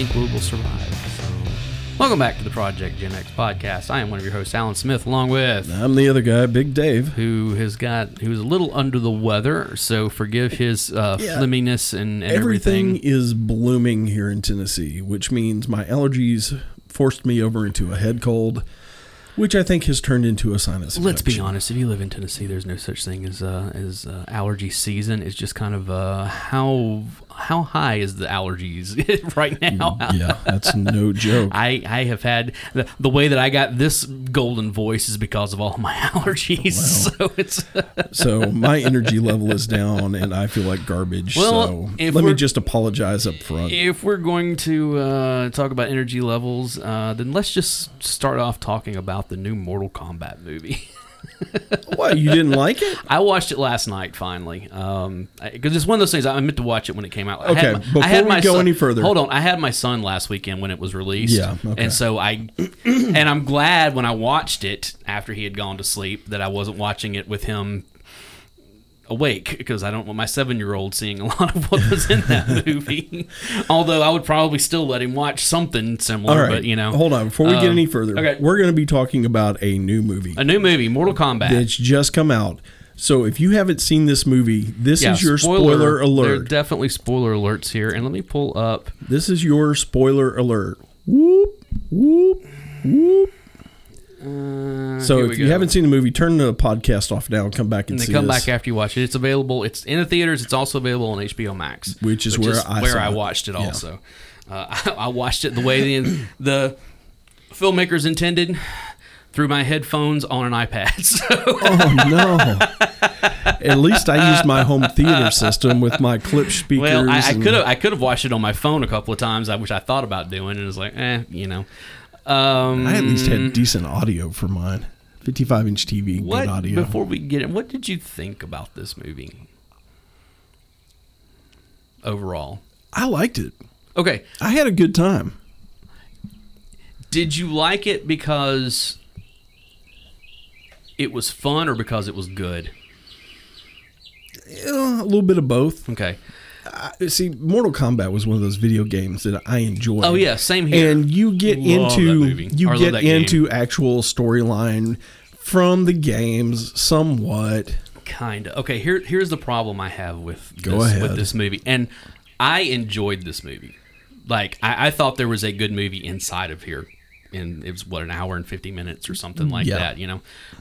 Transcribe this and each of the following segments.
Think we will survive. So, welcome back to the Project Gen X podcast. I am one of your hosts, Alan Smith, along with I'm the other guy, Big Dave. who has got who's a little under the weather. So forgive his uh, Yeah. flimminess and, and Everything everything. is blooming here in Tennessee, which means my allergies forced me over into a head cold, which I think has turned into a sinus. Let's be honest. If you live in Tennessee, there's no such thing as uh, as uh, allergy season. It's just kind of uh, how how high is the allergies right now? Yeah, that's no joke. I, I have had the, the way that I got this golden voice is because of all my allergies. So it's So my energy level is down, and I feel like garbage. Well, so let me just apologize up front. if we're going to uh, talk about energy levels, uh, then let's just start off talking about the new Mortal Kombat movie. Why you didn't like it? I watched it last night finally um, because it's one of those things I meant to watch it when it came out. Okay, I had my, before I had we my go son- any further- hold on. I had my son last weekend when it was released. Yeah, okay. and so I and I'm glad when I watched it after he had gone to sleep that I wasn't watching it with him awake because I don't want my seven year old seeing a lot of what was in that movie. Although I would probably still let him watch something similar. Right, but you know, hold on. Before we get Um, any further, okay. we're going to be talking about a new movie a new movie, Mortal Kombat. that's just come out. So if you haven't seen this movie, this Yeah, is your spoiler, alert. There are definitely spoiler alerts here, and let me pull up. This is your spoiler alert. Whoop, whoop, whoop. Uh, So if you go. haven't seen the movie, turn the podcast off now and come back and, and see come this, back after you watch it. It's available. It's in the theaters. It's also available on HBO Max, Which is where I where I watched it. Yeah. Also, uh, I, I watched it the way the the filmmakers intended through my headphones on an iPad. So Oh no! At least I used my home theater system with my Klipsch speakers. well, I, could have I could have watched it on my phone a couple of times, I- which I thought about doing, and it was like, eh, you know. Um, I at least had decent audio for mine. 55 inch TV, what good audio. before we get it. What did you think about this movie overall? I liked it. Okay, I had a good time. Did you like it because it was fun or because it was good? Yeah, a little bit of both. Okay. I, see, Mortal Kombat was one of those video games that I enjoyed. Oh yeah, same here. and you get Love into you Or get that game. into actual storyline from the games somewhat. Kinda. Okay, here here's the problem I have with Go this, ahead. with this movie, and I enjoyed this movie. Like I, I thought there was a good movie inside of here, and it was what an hour and fifty minutes or something like Yeah. that. You know,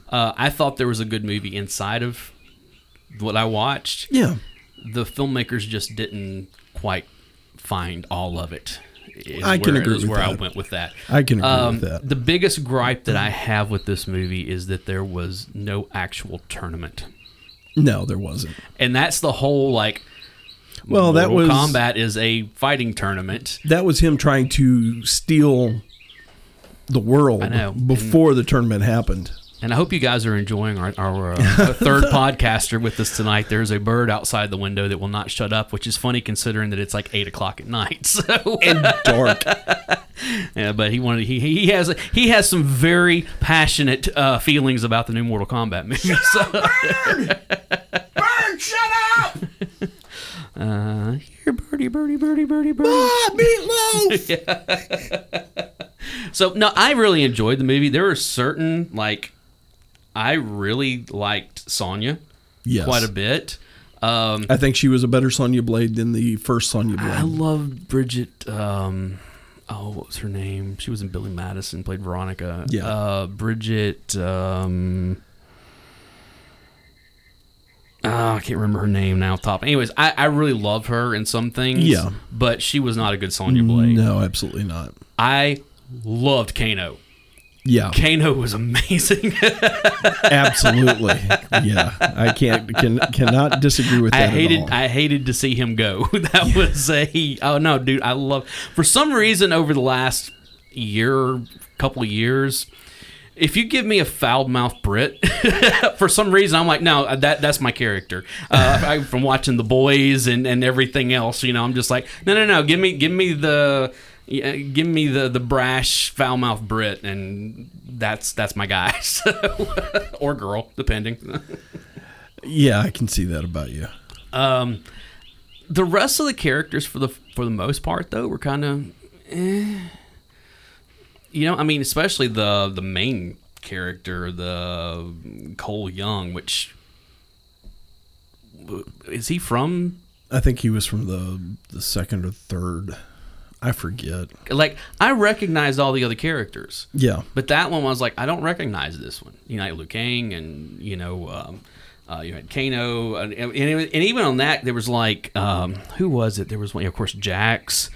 uh, I thought there was a good movie inside of what I watched. Yeah. The filmmakers just didn't quite find all of it. I can where- agree is with where I went with that. I can agree Um, with that. The biggest gripe that I have with this movie is that there was no actual tournament, No, there wasn't. and that's the whole like. Well, that was- combat is a fighting tournament. That was him trying to steal the world before the tournament happened. And I hope you guys are enjoying our, our, uh, third podcaster with us tonight. There's a bird outside the window that will not shut up, which is funny considering that it's like eight o'clock at night. So And dark. Yeah, but he wanted he he has he has some very passionate uh, feelings about the new Mortal Kombat movie. Shut So, Bird, bird, shut up! uh, here, birdie, birdie, birdie, birdie, birdie. Ah, meatloaf! yeah. So no, I really enjoyed the movie. There were certain like I really liked Sonya Yes. quite a bit. Um, I think she was a better Sonya Blade than the first Sonya Blade. I loved Bridget. Um, oh, what was her name? She was in Billy Madison, played Veronica. Yeah. Uh, Bridget. Um, oh, I can't remember her name now. Top. Anyways, I, I really love her in some things. Yeah. But she was not a good Sonya Blade. no, absolutely not. I loved Kano. Yeah, Kano was amazing. absolutely. yeah, I can't can cannot disagree with that I at hated. I hated to see him go. That was a oh no, dude. I love for some reason over the last year, couple of years. If you give me a foul mouth Brit, for some reason I'm like, no, that that's my character. Uh, I, from watching The Boys and, and everything else, you know, I'm just like, no, no, no, give me give me the yeah, give me the the brash foul mouth Brit, and that's that's my guy, so, or girl, depending. yeah, I can see that about you. Um, the rest of the characters, for the for the most part, though, were kind of You know, I mean, especially the the main character, the Cole Young, which is he from? I think he was from the the second or third. I forget. Like, I recognized all the other characters, Yeah. but that one was like, I don't recognize this one. You know, like Liu Kang, and you know, um, uh, you had Kano, and, and, and even on that, there was like, um, who was it? There was one, of course, Jax.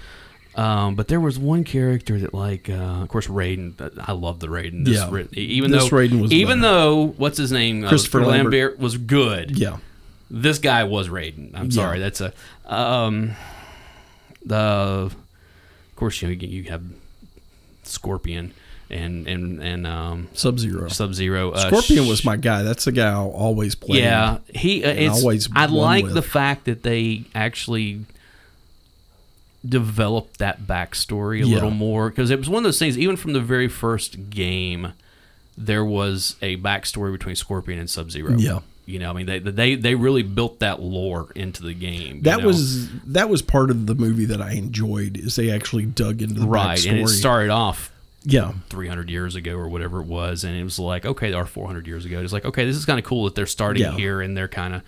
Um, but there was one character that, like, uh, of course, Raiden. I love the Raiden. This, Yeah. Even This though Raiden was even better. though what's his name, uh, Christopher Lambert. Lambert was good. Yeah. This guy was Raiden. I'm sorry. That's a um, the of course you know, you have Scorpion and and and um, Sub Zero. Sub Zero. Uh, Scorpion was my guy. That's the guy I always played. yeah. He uh, it's, always I like with. the fact that they actually developed that backstory a Yeah. little more because it was one of those things. Even from the very first game, there was a backstory between Scorpion and Sub Zero. Yeah. You know, I mean, they they they really built that lore into the game. That know? was that was part of the movie that I enjoyed is they actually dug into the right, backstory. and it started off yeah, 300 years ago or whatever it was, and it was like okay, or 400 years ago. It's like okay, this is kind of cool that they're starting Yeah. here and they're kind of,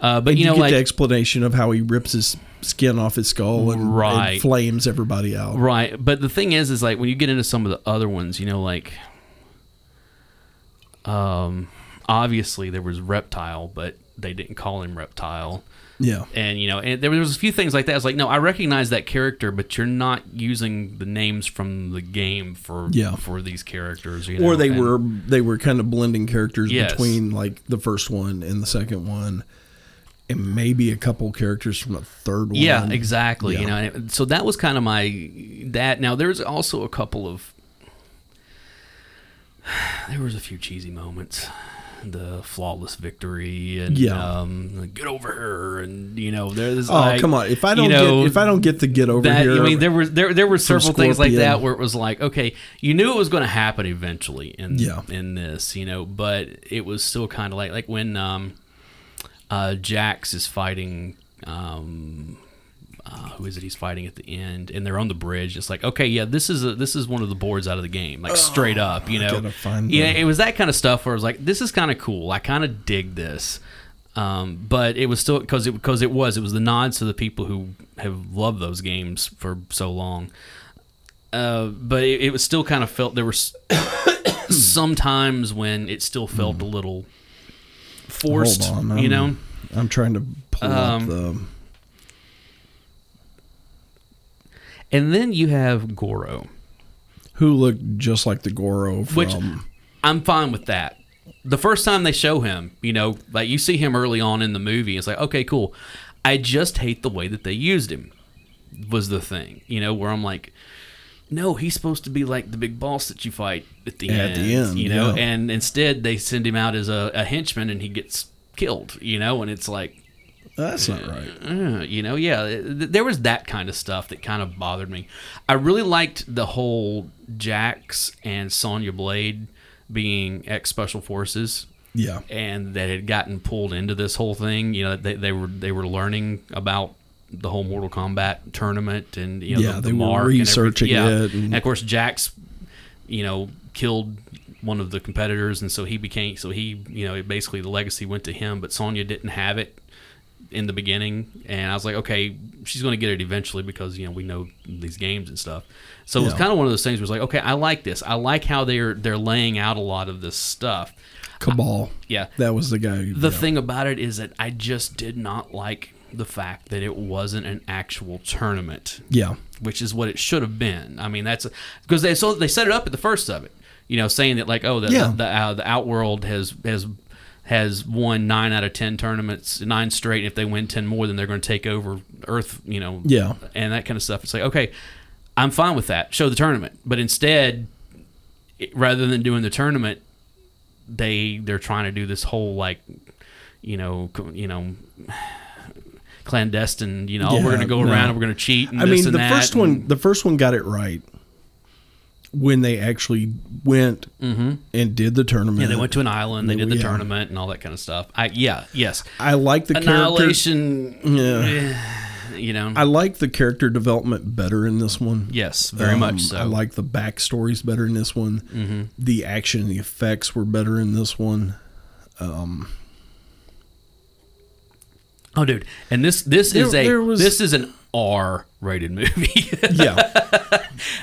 uh, but And you know, get like the explanation of how he rips his skin off his skull and, and Right. flames everybody out. Right, but the thing is, is like when you get into some of the other ones, you know, like, um, obviously there was Reptile, but they didn't call him Reptile, Yeah, and you know, and there was a few things like that. It's like, no, I recognize that character, but you're not using the names from the game for Yeah. for these characters, you or they and- were they were kind of blending characters Yes. between like the first one and the second one, and maybe a couple characters from the third one. Yeah, exactly. Yeah. You know, and it- so that was kind of my that. Now there's also a couple of there was a few cheesy moments. The flawless victory and Yeah. um, get over her and you know there's Oh like, come on! If I don't know, get if I don't get the get over that here, I mean there were there there were several things like that where it was like okay you knew it was going to happen eventually in Yeah. in this you know but it was still kind of like like when um uh Jax is fighting um uh, who is it he's fighting at the end and they're on the bridge it's like okay yeah this is a, this is one of the boards out of the game like straight up you know yeah it was that kind of stuff where I was like this is kind of cool I kind of dig this um, but it was still because it because it was it was the nods to the people who have loved those games for so long. Uh, but it, it was still kind of felt there were s- some times when it still felt a little forced. Hold on, you know, I'm trying to pull up Um, the. And then you have Goro. Who looked just like the Goro from? Which- I'm fine with that. The first time they show him, you know, like you see him early on in the movie, it's like, okay, cool. I just hate the way that they used him. Was the thing, you know, where I'm like, no, he's supposed to be like the big boss that you fight at the At end, the end, you know, yeah. and instead they send him out as a, a henchman and he gets killed, you know, and it's like, That's not right. uh, you know, yeah, th- there was that kind of stuff that kind of bothered me. I really liked the whole Jax and Sonya Blade being ex Special Forces Yeah, and that had gotten pulled into this whole thing. You know, they, they were they were learning about the whole Mortal Kombat tournament and you know Yeah, the, they the were mark and researching everything. Yeah. it and- and of course Jax, you know, killed one of the competitors, and so he became so he you know basically the legacy went to him, but Sonya didn't have it in the beginning, and I was like, okay, she's going to get it eventually because you know we know these games and stuff. So it was kind of one of those things where it's like, okay, I like this. I like how they're they're laying out a lot of this stuff. Kabal. Yeah, That was the guy. Who, the yeah. thing about it is that I just did not like the fact that it wasn't an actual tournament, Yeah, which is what it should have been. I mean, that's because they so they set it up at the first of it, you know, saying that like, oh, the Yeah. the, uh, the Outworld has has has won nine out of ten tournaments, nine straight. And if they win ten more, then they're going to take over Earth, you know, Yeah. and that kind of stuff. It's like, okay, I'm fine with that. Show the tournament, but instead, rather than doing the tournament, they they're trying to do this whole like, you know, you know. Clandestine, you know, oh, we're going to go no. around and we're going to cheat. And I mean the first and- one. The first one got it right when they actually went and did the tournament. Mm-hmm. Yeah, they went to an island. They did the Yeah. tournament and all that kind of stuff. I yeah, yes. I like the. Annihilation. Yeah. you know. I like the character development better in this one. yes, very Um, much so. I like the backstories better in this one. Mm-hmm. The action, and the effects were better in this one. oh, dude, and this this There- is a was- this is an R rated movie. Yeah,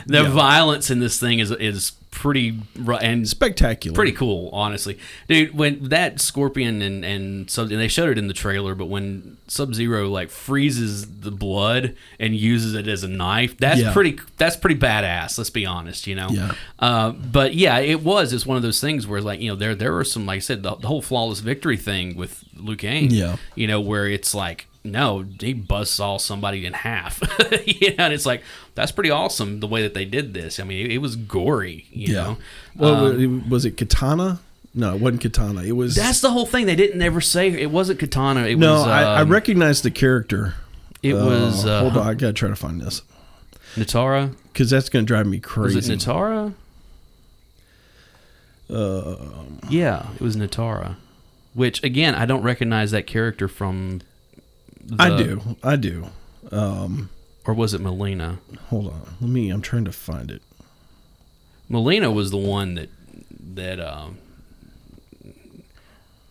the Yeah. violence in this thing is is pretty and spectacular. pretty cool, honestly, dude. When that scorpion and and Sub and they showed it in the trailer, but when Sub Zero like freezes the blood and uses it as a knife, that's Yeah. pretty that's pretty badass. Let's be honest, you know. Yeah. Uh, but yeah, it was. It's one of those things where like you know there there were some like I said the, the whole flawless victory thing with Liu Kang. Yeah. You know where it's like. No, he buzzsaw somebody in half. you know, and it's like that's pretty awesome the way that they did this. I mean, it, it was gory. You Yeah. know, Well, Um, was it Katana? No, it wasn't Katana. It was. that's the whole thing. They didn't ever say it wasn't Katana. It no, was. I, I um, recognized the character. It was. Uh, hold on, I gotta try to find this Nitara. because that's gonna drive me Was crazy. it Nitara? Uh, yeah, it was Nitara. Which again, I don't recognize that character from. The, I do, I do. Um, Or was it Mileena? Hold on, let me. I'm trying to find it. Mileena was the one that that um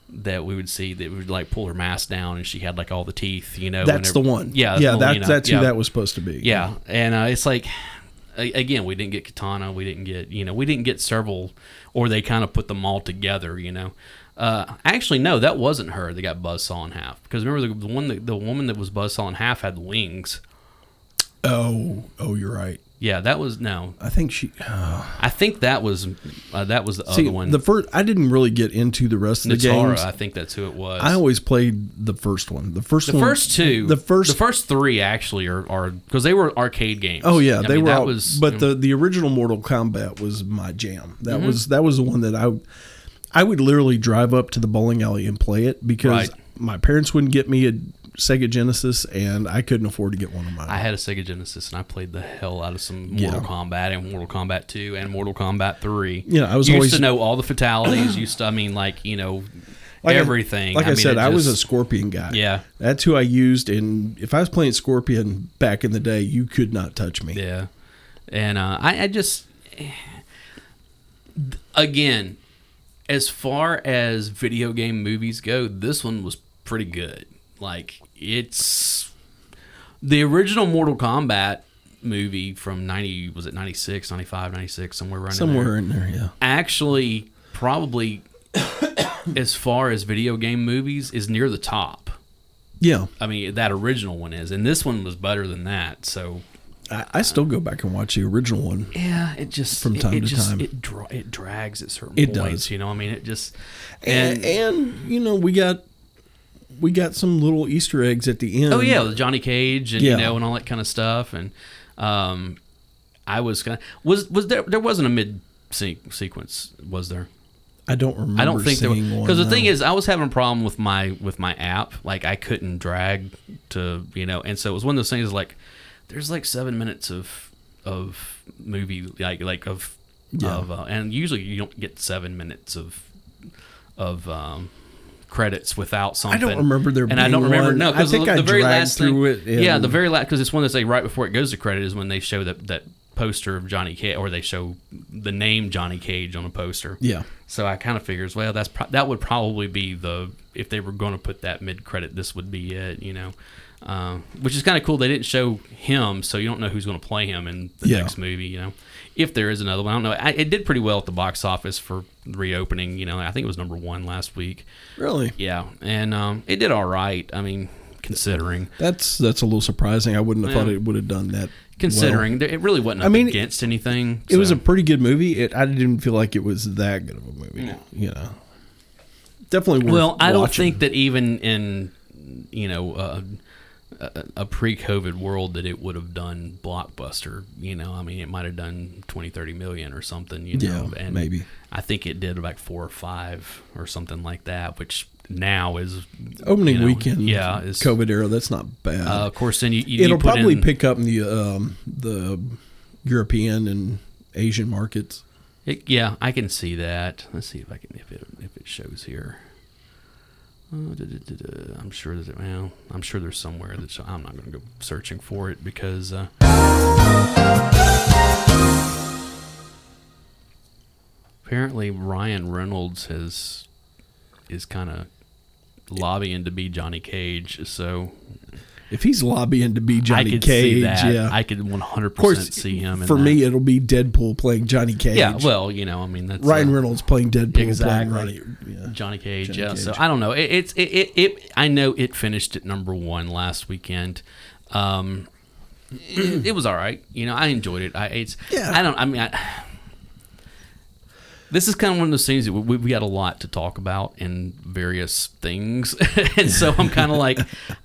that we would see that would like pull her mask down and she had like all the teeth, you know. That's the one. Yeah, yeah. That, that's Yeah. who that was supposed to be. Yeah, and uh, it's like again, we didn't get Katana, we didn't get you know, we didn't get several, or they kind of put them all together, you know. Uh, actually, no, that wasn't her that got buzzsaw in half because remember the, the one that the woman that was buzzsaw in half had wings. Oh, oh, you're right. Yeah, that was no. I think she. I think that was uh, that was the see, other one. the first. I didn't really get into the rest of the Nitara, games. I think that's who it was. I always played the first one. The first the one. first two, The first. the first three actually are are because they were arcade games. Oh yeah, I they mean, were. That all- was, but the the original Mortal Kombat was my jam. That Mm-hmm. was that was the one that I I would literally drive up to the bowling alley and play it because Right. my parents wouldn't get me a Sega Genesis and I couldn't afford to get one of mine. I had a Sega Genesis and I played the hell out of some Yeah. Mortal Kombat and Mortal Kombat 2 and Mortal Kombat 3. Yeah, I was used always- to know all the fatalities. used to, I mean, like you know, Like I- everything. like I, mean, said, it I was a Scorpion guy. Yeah. that's who I used. And if I was playing Scorpion back in the day, you could not touch me. yeah, and uh, I, I just again, as far as video game movies go, this one was pretty good. Like it's the original Mortal Kombat movie from 90 was it 96 95 96 somewhere around in there. Somewhere in there, yeah. actually probably as far as video game movies is near the top. Yeah, I mean that original one is, and this one was better than that. So I, I still go back and watch the original one. yeah, it just From time it, to just, time. it dra- it drags at certain It points. does. You know, I mean, it just And, and, and you know we got we got some little Easter eggs at the end. oh yeah, with Johnny Cage and Yeah. you know and all that kind of stuff. And um, I was kind of was was there there wasn't a mid se- sequence was there? I don't remember. I don't think there because the no. thing is, I was having a problem with my with my app. Like I couldn't drag to you know, and so it was one of those things. Like there's like seven minutes of of movie like like of Yeah. of uh, and usually you don't get seven minutes of of um, credits without something. I don't remember there and I don't remember one. no I because think the, I the very last through thing, it yeah, the very last because it's one that's like right before it goes to credit is when they show that that poster of Johnny Cage or they show the name Johnny Cage on a poster. Yeah. So I kind of figures, well, that's pro- that would probably be the if they were going to put that mid credit, this would be it, you know. Uh, which is kind of cool. They didn't show him, so you don't know who's going to play him in the Yeah. next movie, you know. If there is another one, I don't know. I, it did pretty well at the box office for reopening. You know, I think it was number one last week. Really? Yeah, and um, it did all right. I mean, considering That's that's a little surprising. I wouldn't have thought it would have done that. considering there- it really wasn't I mean, against anything. It was a pretty good movie. It, I didn't feel like it was that good of a movie. You know, definitely. Well, I don't think that even in you know uh, a, a pre-COVID world that it would have done blockbuster. You know, I mean, it might have done 20, 30 million or something. You know, Yeah, and maybe. I think it did like four or five or something like that, which now is opening you know, weekend. Yeah, is COVID era. That's not bad. Uh, of course, then you, you It'll you probably in- pick up in the um, the European and Asian markets. It, yeah, I can see that. Let's see if I can if it if it shows here. Uh, duh, duh, duh. I'm sure that well, I'm sure there's somewhere that I'm not going to go searching for it because uh, apparently Ryan Reynolds has is kind of lobbying to be Johnny Cage. So If he's lobbying to be Johnny I could Cage, see that. yeah. I could 100 percent see him. In for that. me, it'll be Deadpool playing Johnny Cage. yeah. Well, you know, I mean that's Ryan uh, Reynolds playing Deadpool Exactly. playing Ronnie. Yeah. Johnny Cage. Johnny yeah. So I don't know. It, it's it, it, it. I know it finished at number one last weekend. Um, it, it was all right. You know, I enjoyed it. I it's. Yeah. I don't. I mean, I, this is kind of one of those things that we, we got a lot to talk about in various things, and so I'm kind of like,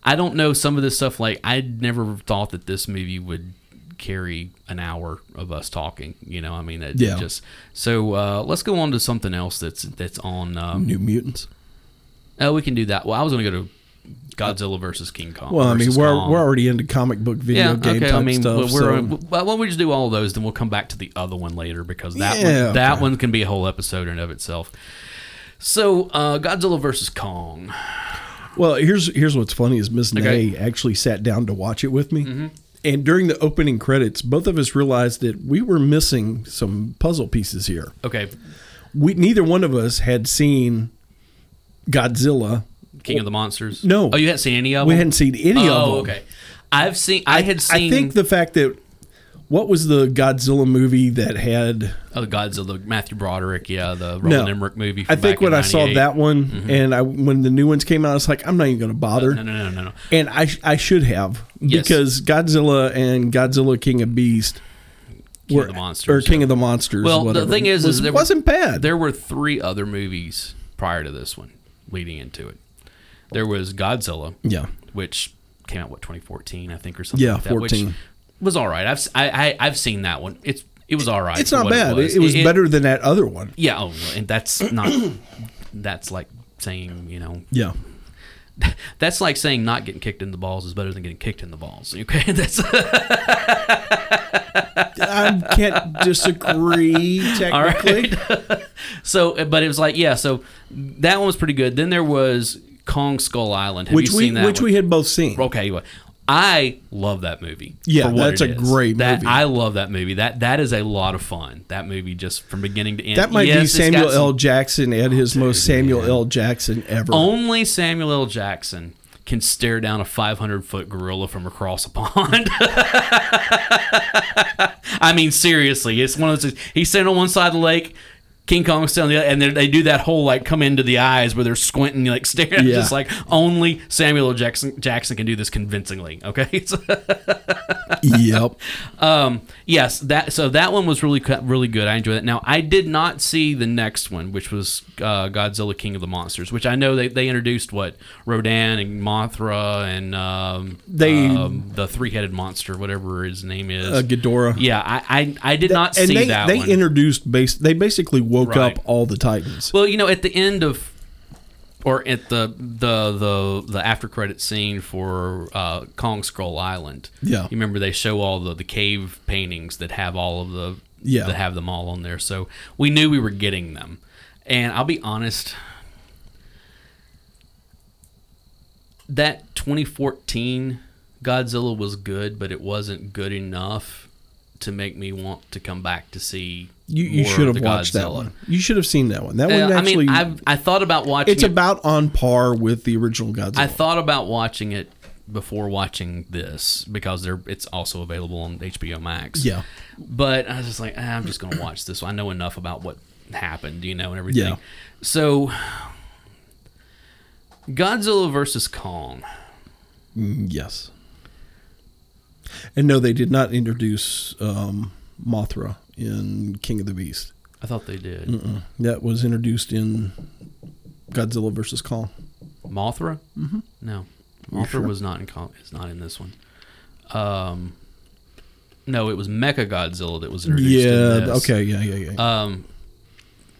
I don't know some of this stuff. Like I never thought that this movie would carry an hour of us talking. You know, I mean, it, Yeah. just so uh, let's go on to something else that's that's on. Um, New Mutants. Oh, we can do that. Well, I was going to go to Godzilla versus King Kong. Well, I mean, we're Kong. we're already into comic book video yeah, game okay. type I mean, stuff. we're, so- why don't we just do all of those? Then we'll come back to the other one later because that Yeah, one, that one can be a whole episode in of itself. So, uh, Godzilla versus Kong. Well, here's here's what's funny is Miss Okay. Nay actually sat down to watch it with me. Mm-hmm. And during the opening credits, both of us realized that we were missing some puzzle pieces here. Okay, We neither one of us had seen Godzilla. King of the Monsters. No. oh, you hadn't seen any of them. We hadn't seen any oh, of them. okay. I've seen. I, had seen. I think the fact that what was the Godzilla movie that had? oh, Godzilla, Matthew Broderick. Yeah, the Roland No. Emmerich movie. I think when I saw that one, Mm-hmm. and I when the new ones came out, I was like, I'm not even going to bother. No, no, no, no, no. And I I should have Yes. because Godzilla and Godzilla King of Beast King were of the Monsters. or King of the Monsters. Well, the thing is, was, is there wasn't bad. There were three other movies prior to this one, leading into it. There was Godzilla, yeah, which came out what 2014, I think, or something. Yeah, like that, which 14. was all right. I've I, I have seen that one. It's it was all right. it's not bad. It was, It, was better than that other one. Yeah. Oh, and that's not. that's like saying you know Yeah, that's like saying not getting kicked in the balls is better than getting kicked in the balls. Okay, that's I can't disagree all technically. right. so, but it was like yeah. So that one was pretty good. Then there was Kong Skull Island. Have Which you we that? which one? we had both seen. Okay, well, I love that movie. Yeah, that's a is. great That- movie. I love that movie. That that is a lot of fun. That movie just from beginning to end. That might Yes, be Samuel some- L. Jackson at oh, his most Samuel L. Jackson ever. Only Samuel L. Jackson can stare down a 500 foot gorilla from across a pond. I mean, seriously, it's one of those. He's sitting on one side of the lake. King Kong's on the other, and they- they do that whole like come into the eyes where they're squinting, like staring. Yeah. Just like only Samuel L. Jackson Jackson can do this convincingly. Okay, yep. Um, yes, that so that one was really really good. I enjoyed it. Now I did not see the next one, which was uh, Godzilla King of the Monsters, which I know they, they introduced what Rodan and Mothra and um, They- um, the three headed monster, whatever his name is. Uh, Ghidorah. yeah, I, I I did not and see they that they one. introduced base. They basically woke Right. up all the Titans. Well, you know, at the end of or at the the the the after credit scene for uh, Kong Skull Island. Yeah. you remember they show all the the cave paintings that have all of the Yeah. that have them all on there. So we knew we were getting them, and I'll be honest. That 2014 Godzilla was good, but it wasn't good enough to make me want to come back to see. You, you should have watched that one. You should have seen that one. That Uh, one I actually. mean, I've, I thought about watching. it's it. about on par with the original Godzilla. I thought about watching it before watching this because they're it's also available on HBO Max. Yeah. But I was just like, ah, I'm just going to watch this. I know enough about what happened, you know, and everything. Yeah. So, Godzilla versus Kong. Mm, yes. And no, they did not introduce um, Mothra in King of the Beast. I thought they did. That was introduced in Godzilla versus Kong. Mothra? Mm-hmm. No, Mothra sure? was not in. Kong. Is not in this one. Um, no, it was Mecha Godzilla that was introduced. Yeah. in this. Okay. Yeah. Yeah. Yeah. Um,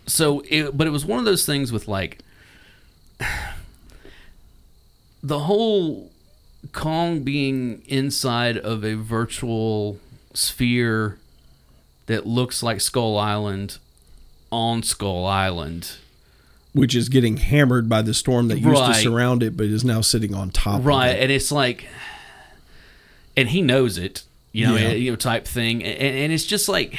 so, it, but it was one of those things with like the whole Kong being inside of a virtual sphere that looks like Skull Island on Skull Island which is getting hammered by the storm that used Right. to surround it, but is now sitting on top. right Of it. and it's like and he knows it you know Yeah. you know type thing and, and it's just like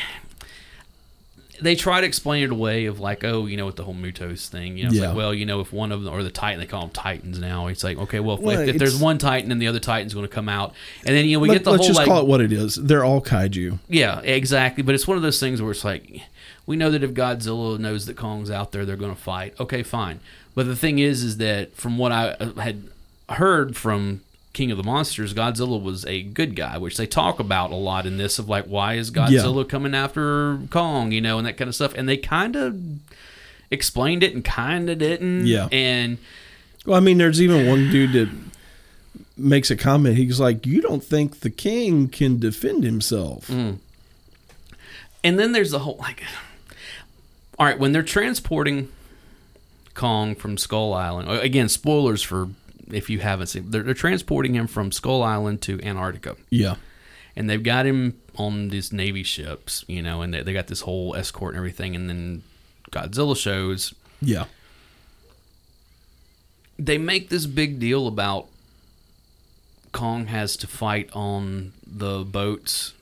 they try to explain it away of like oh you know with the whole mutos thing you know Yeah. like well you know if one of them or the titan they call them titans now it's like okay well if, Well, if, if there's one titan and the other titan's going to come out and then you know we Let, get the let's whole just like call it what it is. They're all kaiju. yeah exactly but it's one of those things where it's like we know that if godzilla knows that kong's out there they're going to fight okay fine but the thing is is that from what i uh, had heard from king of the monsters godzilla was a good guy which they talk about a lot in this of like why is godzilla coming after kong you know and that kind of stuff and they kind of explained it and kind of didn't Yeah. and Well, I mean, there's even one dude that makes a comment. He's like, "You don't think the king can defend himself?" Mm. And then there's the whole like, all right, when they're transporting Kong from Skull Island. Again, spoilers for if you haven't seen. They're, they're transporting him from Skull Island to Antarctica, Yeah, and they've got him on these Navy ships, you know, and they, they got this whole escort and everything. And then Godzilla shows. yeah, They make this big deal about Kong has to fight on the boats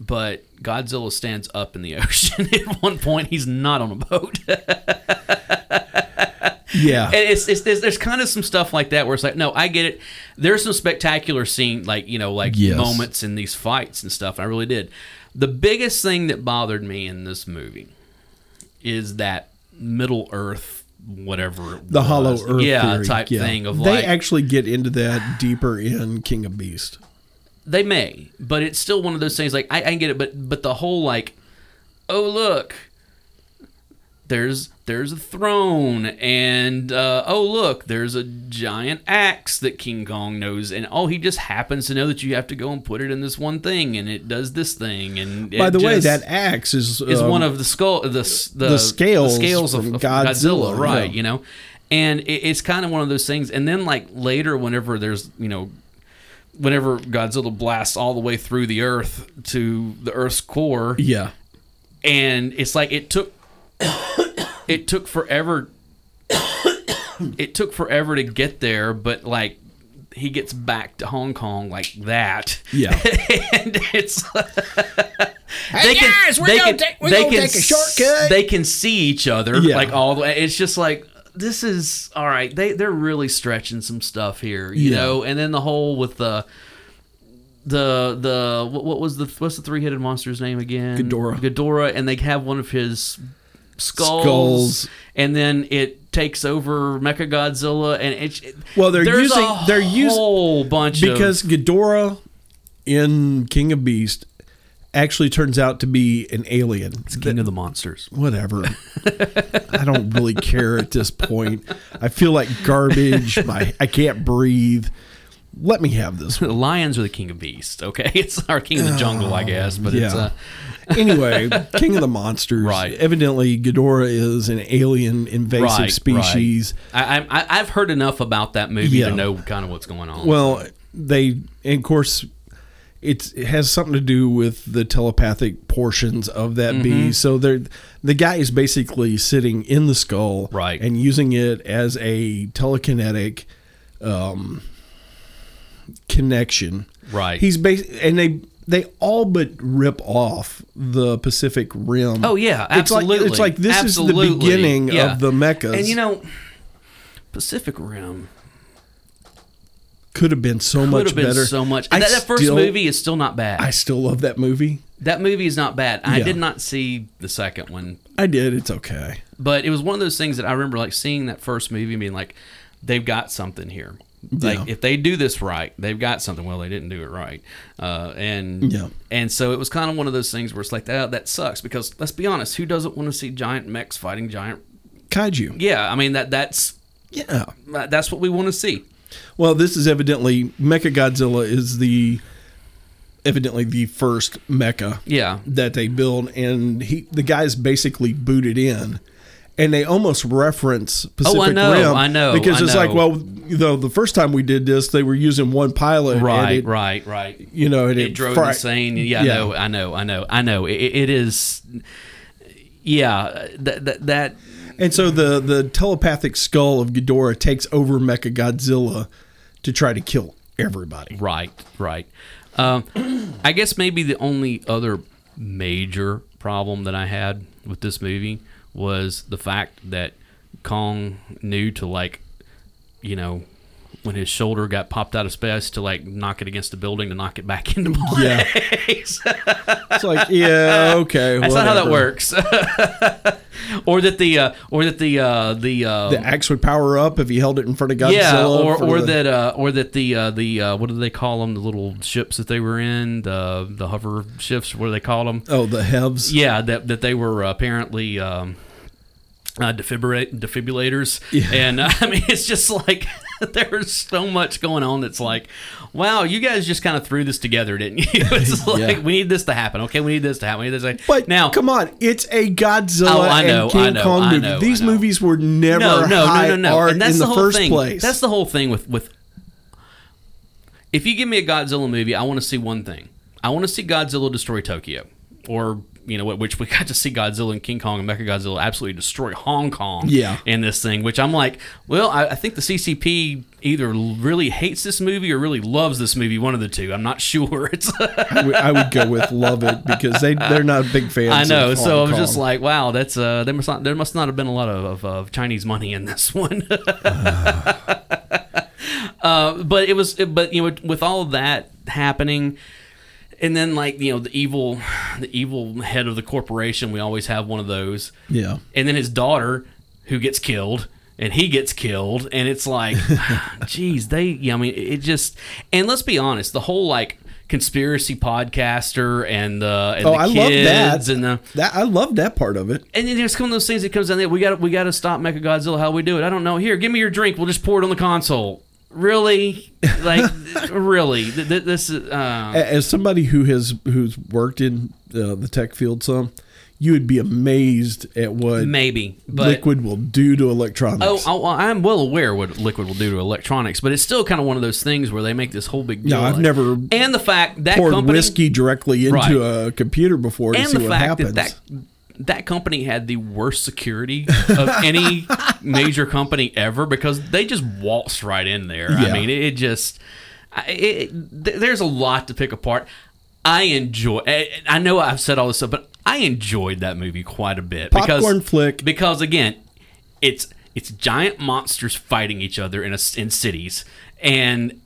but Godzilla stands up in the ocean. At one point, he's not on a boat. yeah. And it's, it's there's, there's kind of some stuff like that where it's like, no, I get it. There's some spectacular scene, like you know, like Yes. moments in these fights and stuff. I really did. The biggest thing that bothered me in this movie is that Middle Earth, whatever it the Hollow. Earth yeah, theory. type yeah. thing of they like actually get into that deeper in King of Beast. They may, but it's still one of those things. Like I, I can get it, but but the whole like, oh look, there's there's a throne, and uh, oh look, there's a giant axe that King Kong knows, and oh he just happens to know that you have to go and put it in this one thing, and it does this thing, and By the way, that axe is is um, one of the skull the the, the scales scales of, of Godzilla, Godzilla, right? yeah. You know, and it, it's kind of one of those things. And then like later, whenever there's you know, whenever Godzilla blasts all the way through the Earth to the Earth's core, yeah. and it's like it took it took forever. it took forever to get there, but like. He gets back to Hong Kong like that, Yeah. and it's Hey guys, we're they gonna can- take we're they gonna can take a s- shortcut. They can see each other Yeah. like all the way. It's just like this is all right. They they're really stretching some stuff here, you Yeah. know. And then the whole with the the the what, what was the what's the three headed monster's name again? Ghidorah. Ghidorah, and they have one of his skulls, Skulls. and then it takes over Mecha Godzilla, and it's it, Well, they're there's using- a they're us- whole bunch because of Ghidorah in King of Beast actually turns out to be an alien. King of the Monsters. Whatever. I don't really care at this point. I feel like garbage. My I can't breathe. Let me have this. The lions are the king of beasts. Okay, it's our king of the jungle, I guess. But it's Yeah. uh, anyway, King of the Monsters. Right. Evidently, Ghidorah is an alien invasive right, species. Right. I, I I've heard enough about that movie Yeah. to know kind of what's going on. Well, they, and of course, it's, it has something to do with the telepathic portions of that Mm-hmm. beast. So they're, the guy is basically sitting in the skull, Right. and using it as a telekinetic um, connection. right. He's bas- and they they all but rip off the Pacific Rim. oh yeah, It's like absolutely. it's like this Absolutely. is the beginning Yeah. of the mechas. And you know, Pacific Rim could have been so could much have been better. so much. That, that first still- movie is still not bad. I still love that movie. that movie is not bad. I Yeah. did not see the second one, I did. It's okay. but it was one of those things that I remember like seeing that first movie and being like, they've got something here. Like Yeah. if they do this right, they've got something. Well, they didn't do it right, uh, and Yeah. and so it was kind of one of those things where it's like that that sucks because let's be honest, who doesn't want to see giant mechs fighting giant? Kaiju. Yeah, I mean that that's Yeah. that's what we want to see. Well, this is evidently Mecha Godzilla is the evidently the first mecha Yeah, that they build, and he the guy's basically booted in. And they almost reference Pacific Oh, I know, Rim I know, because I it's like, well, you know, the first time we did this, they were using one pilot, right, it, right, right. You know, and It drove fri- insane. Yeah, Yeah. I know, I know, I know, I know. It, it is. Yeah, that that that And so the the telepathic skull of Ghidorah takes over Mecha Godzilla to try to kill everybody. Right, right. Um, I guess maybe the only other major problem that I had with this movie was the fact that Kong knew to like, you know, when his shoulder got popped out of space to like knock it against the building to knock it back into place. Yeah. It's like, yeah, okay. That's not how that works. or that the uh, or that the uh, the uh, The axe would power up if he held it in front of Godzilla. yeah, or or the- that uh, or that the uh, the uh, what do they call them? The little ships that they were in, the the hover ships. What do they call them? Oh, the HEAVs. Yeah, that that they were apparently um, uh, defibrillators, Yeah. and uh, I mean it's just like there's so much going on. That's like, wow, you guys just kind of threw this together, didn't you? It's like Yeah. we need this to happen. Okay, we need this to happen. We need this to happen. But now, come on, it's a Godzilla Oh, I know, and King I know, Kong I movie. know, I These movies were never no, no, high no, no, no, art and that's in the, the, whole first thing. place. That's the whole thing with with. If you give me a Godzilla movie, I want to see one thing. I want to see Godzilla destroy Tokyo, or you know, which we got to see Godzilla and King Kong and Mechagodzilla absolutely destroy Hong Kong. Yeah. in this thing, which I'm like, well, I, I think the CCP either really hates this movie or really loves this movie. One of the two. I'm not sure. It's. I would- go with love it because they they're not big fans. I know. So I Hong was just like, wow, that's uh, there must not there must not have been a lot of, of, of Chinese money in this one. uh, but it was, but you know, with all of that happening, and then like you know the evil, the evil head of the corporation, we always have one of those, yeah. and then his daughter who gets killed. And he gets killed, and it's like, geez, they. Yeah, I mean, it just. And let's be honest, the whole like conspiracy podcaster and the and Oh, the I love that. and the That I love that part of it. and then there's some of those things that comes down there. We got we got to stop Mecha Godzilla. How we do it? I don't know. Here, give me your drink. We'll just pour it on the console. Really, like really? Th- th- This is uh, As somebody who has who's worked in uh, the tech field some, you would be amazed at what maybe, but liquid will do to electronics. oh, oh, I'm well aware what liquid will do to electronics, but it's still kind of one of those things where they make this whole big deal. No, I've like- never and the fact that poured company whiskey directly into Right. a computer before to and see the what fact happens. that that that company had the worst security of any major company ever because they just waltzed right in there. I mean, it, just it, there's a lot to pick apart. I enjoy. I know I've said all this stuff, but I enjoyed that movie quite a bit because Popcorn flick. because again, it's it's giant monsters fighting each other in a, in cities, and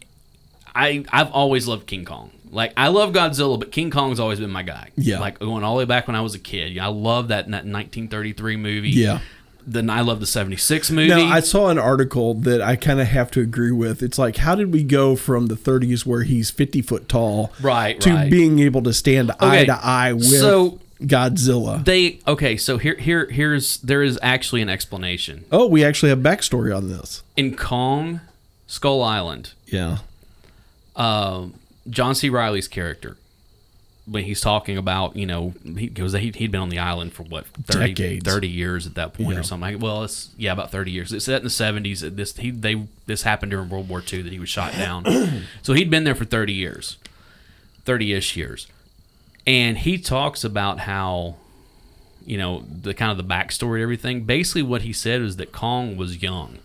I I've always loved King Kong. Like I love Godzilla, but King Kong's always been my guy. Yeah. like going all the way back when I was a kid. I love that, that 1933 movie. Yeah. Then I love the 76 movie. Now, I saw an article that I kind of have to agree with. It's like, how did we go from the 30s where he's 50 foot tall Right, to right. being able to stand eye to eye with so- Godzilla? they okay. So here here here's there is actually an explanation Oh, we actually have backstory on this. in Kong Skull Island. Yeah. um, John C. Reilly's character when he's talking about you know he goes he, he'd been on the island for what 30, Decades. 30 years at that point Yeah. or something well it's yeah about 30 years. It's set in the 70s this he they this happened during World War II that he was shot down. So he'd been there for 30 years 30ish years. And he talks about how you know the kind of the backstory and everything. Basically what he said is that Kong was young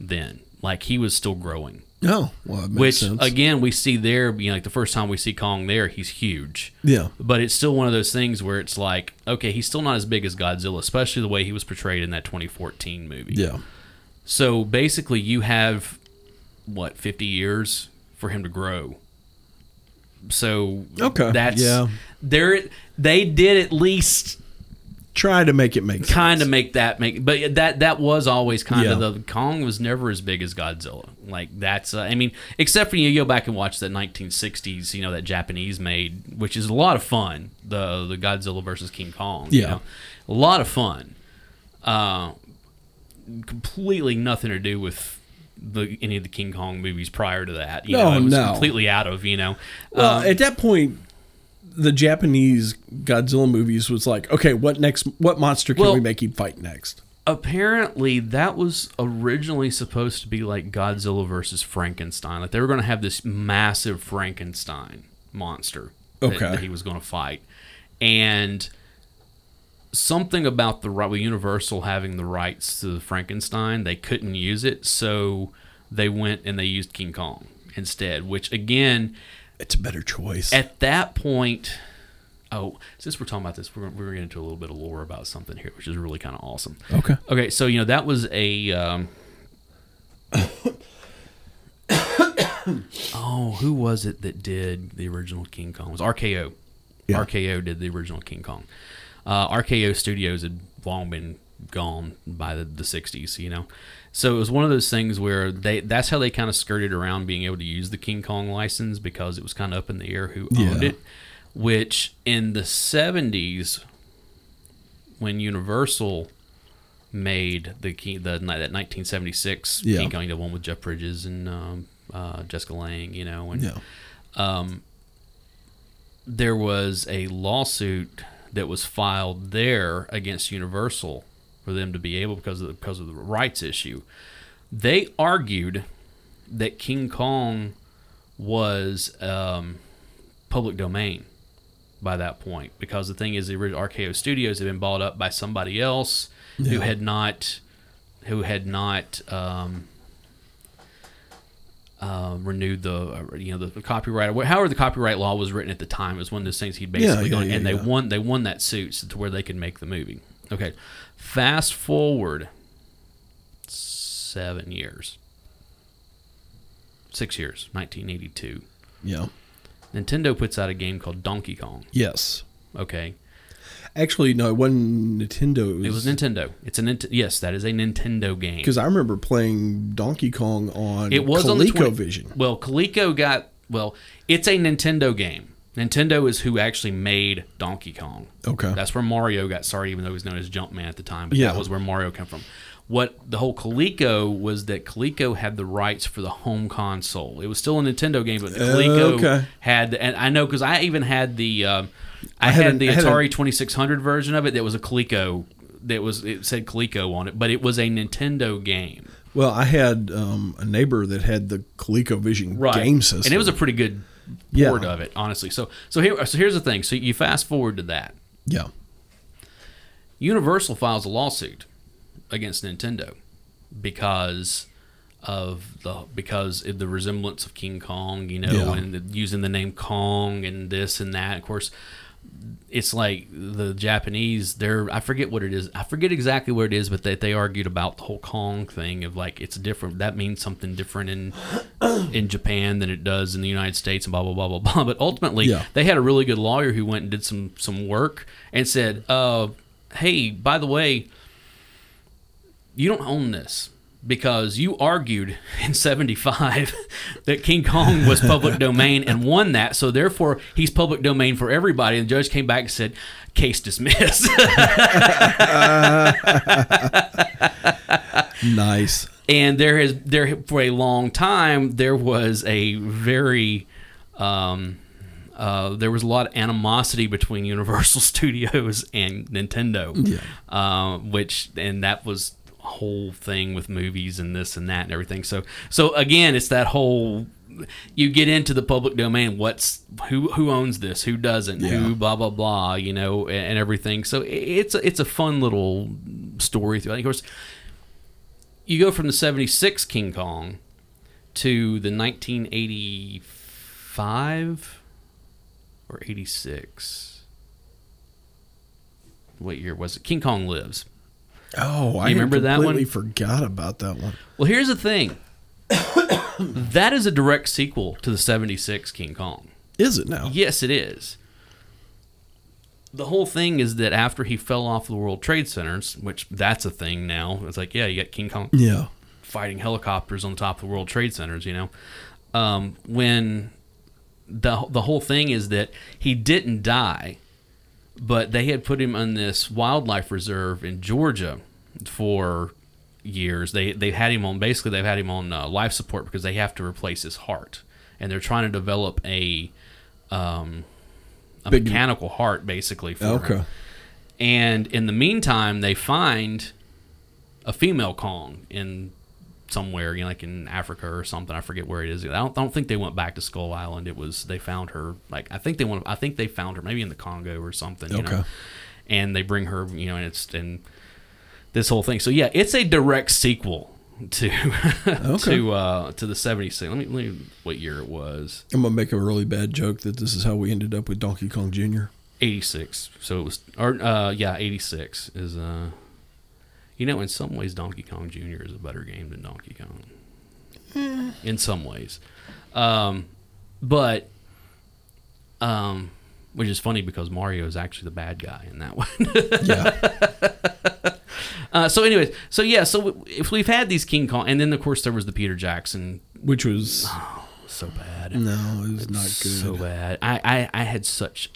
then. Like he was still growing Oh, well, which sense. again we see there you know like the first time we see kong there he's huge yeah. but it's still one of those things where it's like okay he's still not as big as godzilla especially the way he was portrayed in that 2014 movie Yeah. so basically you have what 50 years for him to grow so Okay, that's yeah. there they did at least Try to make it make kind sense. of make that make but that that was always kind Yeah. of the Kong was never as big as Godzilla like that's uh, I mean except for you go back and watch that 1960s you know that Japanese made which is a lot of fun the the Godzilla versus King Kong you Yeah. know? a lot of fun uh completely nothing to do with the any of the King Kong movies prior to that you No, know it was no. completely out of you know Well, Um, at that point, the Japanese Godzilla movies was like, okay, what next? What monster can Well- we make him fight next? apparently that was originally supposed to be like Godzilla versus Frankenstein. Like they were going to have this massive Frankenstein monster that, Okay. that he was going to fight, and something about the right with Universal having the rights to the Frankenstein, they couldn't use it, so they went and they used King Kong instead. Which again, It's a better choice. at that point, oh, since we're talking about this, we're, we're getting into a little bit of lore about something here, which is really kind of awesome. okay. Okay, so you know that was a. Um, oh, who was it that did the original King Kong? It was RKO. Yeah. RKO did the original King Kong. Uh, RKO Studios had long been gone by the, the 60s, you know. So it was one of those things where they that's how they kind of skirted around being able to use the King Kong license because it was kind of up in the air who owned Yeah. it. Which in the 70s, when Universal made the King, the that 1976 Yeah. King Kong, the one with Jeff Bridges and um, uh, Jessica Lange, you know, and Yeah. there was a lawsuit that was filed there against Universal for them to be able because of the, because of the rights issue. They argued that King Kong was um, public domain by that point because the thing is the original RKO Studios had been bought up by somebody else who had not who had not um, uh, renewed the uh, you know the, copyright however the copyright law was written at the time it was one of those things he'd basically yeah, gone yeah, and they yeah. won they won that suit to where they could make the movie. Okay, fast forward seven years, six years, 1982. Yeah. Nintendo puts out a game called Donkey Kong. Yes. Okay, Actually, no, it wasn't Nintendo. it was Nintendo. It's a Nint- yes, that is a Nintendo game. because I remember playing Donkey Kong on It was on the 20 Well, Coleco got well. It's a Nintendo game. Nintendo is who actually made Donkey Kong. Okay. That's where Mario got started, even though he was known as Jumpman at the time. But Yeah. that was where Mario came from. What the whole Coleco was that Coleco had the rights for the home console. It was still a Nintendo game, but the Coleco Okay. had, and I know because I even had the, um, I, had had, an- the I had Atari Twenty Six Hundred version of it. That was a Coleco. That was it said Coleco on it, but it was a Nintendo game. Well, I had um, a neighbor that had the ColecoVision game system. and it was a pretty good Yeah. port of it, honestly. So, so here, so here's the thing. So you fast forward to that. yeah. Universal files a lawsuit against Nintendo because of the because of the resemblance of King Kong, you know, Yeah. and the, using the name Kong and this and that. Of course, it's like the Japanese. They're I forget what it is. I forget exactly what it is, but they they argued about the whole Kong thing of like it's different. That means something different in in Japan than it does in the United States and blah blah blah blah blah. But ultimately, Yeah. they had a really good lawyer who went and did some some work and said, uh, "Hey, by the way, you don't own this." Because you argued in '75 that King Kong was public domain and won that, so therefore he's public domain for everybody. And the judge came back and said, "Case dismissed." Nice. and there has there for a long time there was a very um, uh, there was a lot of animosity between Universal Studios and Nintendo, Yeah. uh, which and that was whole thing with movies and this and that and everything. So so again, it's that whole you get into the public domain. What's who who owns this? Who doesn't? Yeah. Who blah blah blah? You know, and, and everything. So it's a, it's a fun little story. Through. Of course, you go from the 76 King Kong to the 1985 or 86. What year was it? King Kong Lives. Oh, I remember that one? completely forgot about that one. Well, here's the thing that is a direct sequel to the 76 King Kong. Is it now? Yes, it is. The whole thing is that after he fell off the World Trade Centers, which that's a thing now, it's like, yeah, you got King Kong Yeah. fighting helicopters on the top of the World Trade Centers, you know. Um, when the the whole thing is that he didn't die, but they had put him on this wildlife reserve in Georgia for years. They they've had him on basically they've had him on uh, life support because they have to replace his heart, and they're trying to develop a um, a Big- mechanical heart basically for Okay. him. And in the meantime, they find a female Kong in somewhere, you know, like in Africa or something. I forget where it is. I don't, I don't think they went back to Skull Island. It was they found her like I think they went. I think they found her maybe in the Congo or something. You Okay. know? and they bring her, you know, and it's and this whole thing. So yeah, it's a direct sequel to to uh, to the '70s. Let me, let me what year it was. I'm gonna make a really bad joke that this is how we ended up with Donkey Kong Jr. 86. So it was, or uh, yeah, 86 is uh, you know, in some ways, Donkey Kong Jr. is a better game than Donkey Kong. In some ways, um, but um, which is funny because Mario is actually the bad guy in that one. Yeah, uh, so, anyways, so yeah, so if we've had these King Kong, and then of course there was the Peter Jackson, which was so bad, no, it was not good. so bad. I, I I had such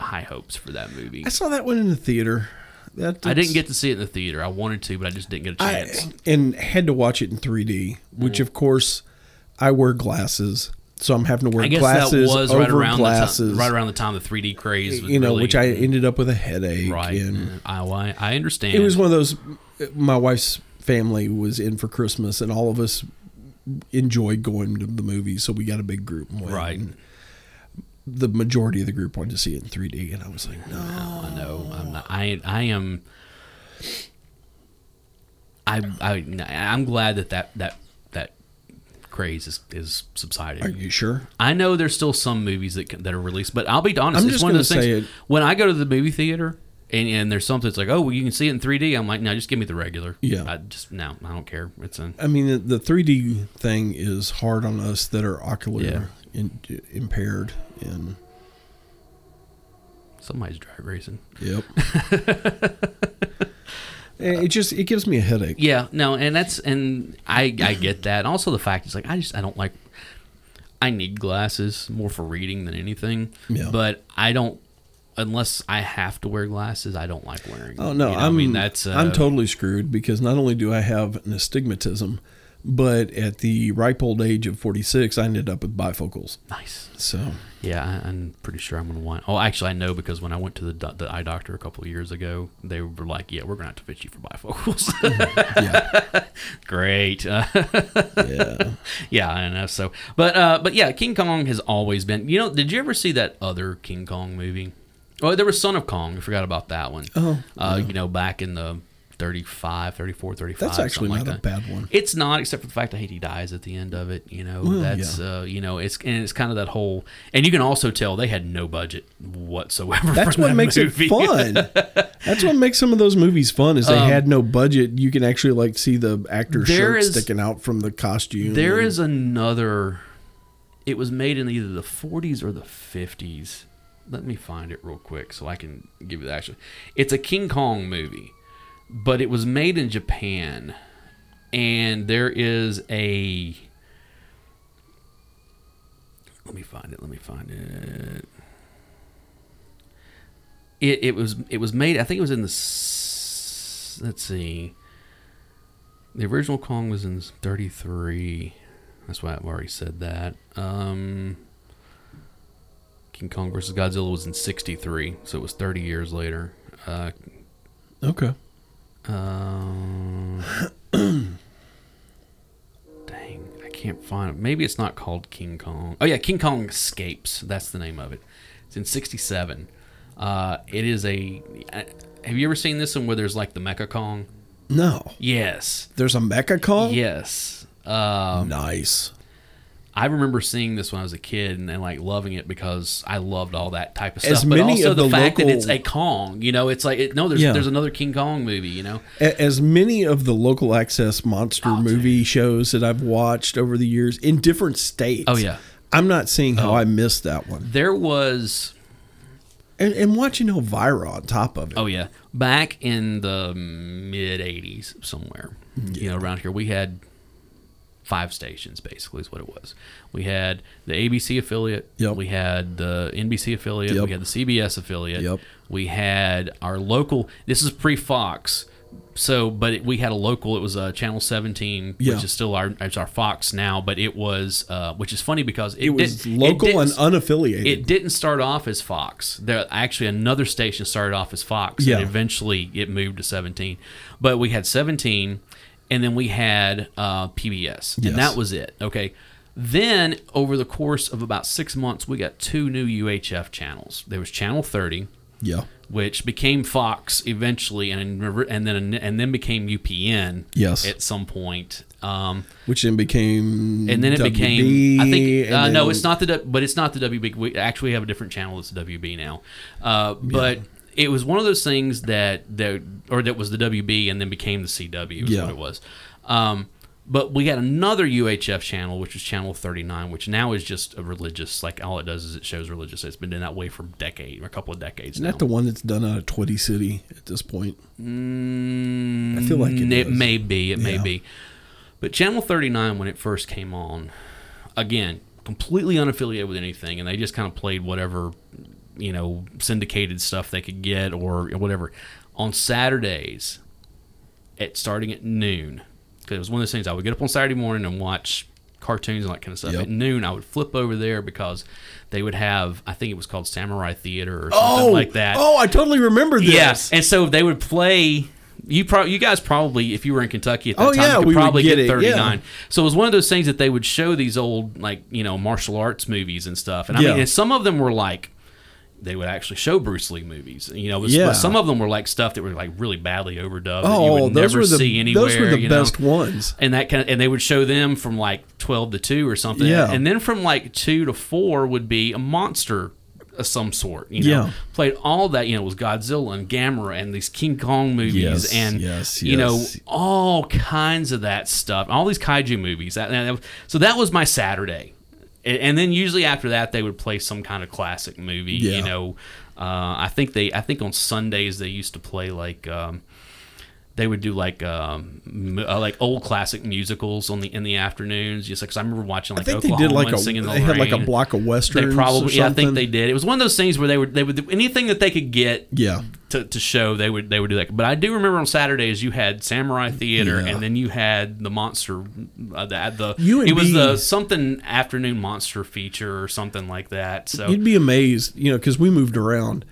high hopes for that movie. I saw that one in the theater. That I didn't get to see it in the theater. I wanted to, but I just didn't get a chance. and had to watch it in 3D, which mm. of course I wear glasses, so I'm having to wear I glasses over right around glasses. the time, right around the time the 3D craze was you know, really, which I ended up with a headache. right. And I, I I understand. it was one of those. My wife's family was in for Christmas, and all of us enjoyed going to the movies, so we got a big group. right. And the majority of the group wanted to see it in 3D, and I was like, no. I know. I'm not. I I am. I I I'm glad that that that that craze is is subsiding. Are you sure? I know there's still some movies that can, that are released, but I'll be honest. I'm it's just one of those things. say it- When I go to the movie theater and, and there's something that's like, oh, well, you can see it in 3D. I'm like, no, just give me the regular. Yeah. I just no, I don't care. It's I mean, the, the 3D thing is hard on us that are ocular Yeah. in, impaired. And somebody's drag racing. yep, it just it gives me a headache. Yeah, no, and that's and I I get that. Also, the fact is like I just I don't like. I need glasses more for reading than anything. Yeah. But I don't unless I have to wear glasses. I don't like wearing. Them. Oh no, You know, I mean that's uh, I'm totally screwed because not only do I have an astigmatism, but at the ripe old age of 46, I ended up with bifocals. nice. So Yeah, I'm pretty sure I'm gonna want. Oh, actually, I know because when I went to the do- the eye doctor a couple of years ago, they were like, "Yeah, we're gonna have to fit you for bifocals." yeah, Great. Yeah. yeah, I know. So, but uh, but yeah, King Kong has always been. You know, did you ever see that other King Kong movie? Oh, there was Son of Kong. I forgot about that one. Oh, uh, you know, back in the 35, 34, 35. That's actually not like a that. bad one. It's not, except for the fact I hate he dies at the end of it. You know, Well, that's uh, you know, it's and it's kind of that whole, and you can also tell they had no budget whatsoever. That's what that makes movie. it fun. That's what makes some of those movies fun. Is they Um, had no budget. You can actually like see the actor's shirt is- sticking out from the costume. There and- is another. It was made in either the 40s or the 50s. Let me find it real quick so I can give you the actual. It's a King Kong movie, but it was made in Japan, and there is a. Let me find it. Let me find it. It, it was it was made. I think it was in the. Let's see. The original Kong was in 33. That's why I've already said that. Um, King Kong versus Godzilla was in 63, so it was 30 years later. Uh, okay. Um, dang, I can't find it. Maybe it's not called King Kong. Oh, yeah, King Kong Escapes. That's the name of it. It's in 67. Uh, it is a. uh, Have you ever seen this one where there's like the Mecha Kong? No, Yes. there's a Mecha Kong. Yes. Um, Nice. I remember seeing this when I was a kid and, and, like loving it because I loved all that type of As stuff. But many also of the, the fact that it's a Kong, you know, it's like it, no, there's Yeah. there's another King Kong movie, you know. As many of the local access monster Oh, movie shows that I've watched over the years in different states. Oh, yeah. I'm not seeing how Oh. I missed that one. There was And, and watching Elvira on top of it. oh yeah, back in the mid '80s somewhere, you know, around here we had five stations basically is what it was. We had the ABC affiliate, Yep. we had the NBC affiliate, Yep. we had the CBS affiliate, Yep. we had our local. This is pre Fox, so but it, we had a local. It was uh, Channel 17, Yeah. which is still our it's our Fox now, but it was uh, which is funny because it, It was did- local didn't- and unaffiliated. it didn't start off as Fox. There actually another station started off as Fox, Yeah. and eventually it moved to 17. But we had 17, and then we had uh, PBS, and that was it. Okay. Then over the course of about six months, we got two new UHF channels. There was Channel 30, Yeah. which became Fox eventually, and and then and then became UPN. Yes. at some point. Um, Which then became and then it WB, became. I think uh, no, it's not the but it's not the WB. We actually have a different channel. It's the WB now. Uh, but it was one of those things that that or that was the WB and then became the CW. Is Yeah. what it was. Um, but we had another UHF channel, which was channel 39, which now is just a religious. Like all it does is it shows religious. It's been doing that way for a decade, or a couple of decades Isn't now. that the one that's done out of Twitty City at this point? Mm, I feel like it may be. It may be. But Channel 39, when it first came on, again, completely unaffiliated with anything, and they just kind of played whatever, you know, syndicated stuff they could get or whatever. On Saturdays, at starting at noon, because it was one of those things I would get up on Saturday morning and watch cartoons and that kind of stuff. Yep. At noon, I would flip over there because they would have, I think it was called Samurai Theater or something oh! like that. Oh, I totally remember this. Yes, and so they would play. You pro- you guys probably, if you were in Kentucky at that Oh, time, yeah, you could probably get get, 39. yeah. So it was one of those things that they would show these old, like you know, martial arts movies and stuff. And I Yeah. mean, and some of them were like. They would actually show Bruce Lee movies, you know. But Yeah. some of them were like stuff that were like really badly overdubbed. that you Oh, would those never were the see anywhere. those were the you know? best ones. and that kind of, and they would show them from like 12 to 2 or something Yeah. and then from like 2 to 4 would be a monster of some sort you know Yeah. played all that you know was godzilla and gamera and these king kong movies Yes, and yes, you know all kinds of that stuff all these kaiju movies that, that so that was my saturday and, and then usually after that they would play some kind of classic movie Yeah. you know uh, i think they i think on sundays they used to play like um, they would do like um, uh, like old classic musicals on the in the afternoons. Just like 'cause I remember watching like I think they did like a singing the they had like a block of They westerns. probably or yeah, I think they did. It was one of those things where they would they would do anything that they could get Yeah, to, to show they would they would do that. But I do remember on Saturdays you had Samurai Theater Yeah. and then you had the monster uh, the, the You and it was the something afternoon monster feature or something like that. So you'd be amazed, you know, because we moved around.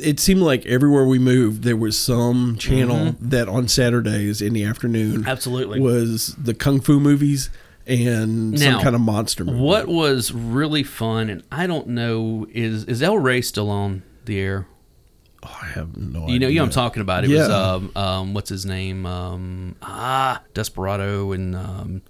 It seemed like everywhere we moved, there was some channel that on Saturdays in the afternoon Mm-hmm. absolutely. was the kung fu movies and some kind of monster movie. What was really fun, and I don't know, is is El Rey still on the air? Oh, I have no idea. You idea. know, you know I'm talking about. It was um, um, what's his name? Um, ah, Desperado and um,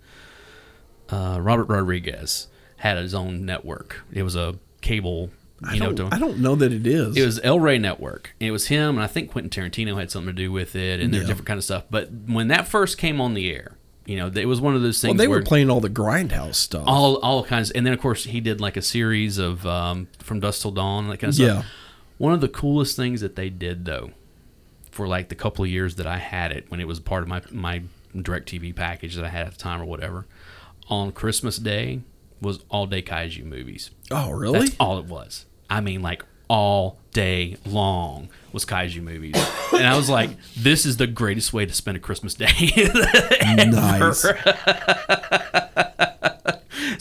uh, Robert Rodriguez had his own network. It was a cable. I know, I don't know that it is. it was El Rey Network. And it was him, and I think Quentin Tarantino had something to do with it, and there's different kind of stuff. But when that first came on the air, you know, it was one of those things well, they were playing all the grindhouse stuff. all all kinds and then of course he did like a series of um, from dusk till dawn that kind of stuff Yeah. one of the coolest things that they did though for like the couple of years that i had it when it was part of my my direct tv package that i had at the time or whatever on christmas day was all day kaiju movies oh, really? that's all it was i mean like all day long was kaiju movies and i was like this is the greatest way to spend a christmas day nice.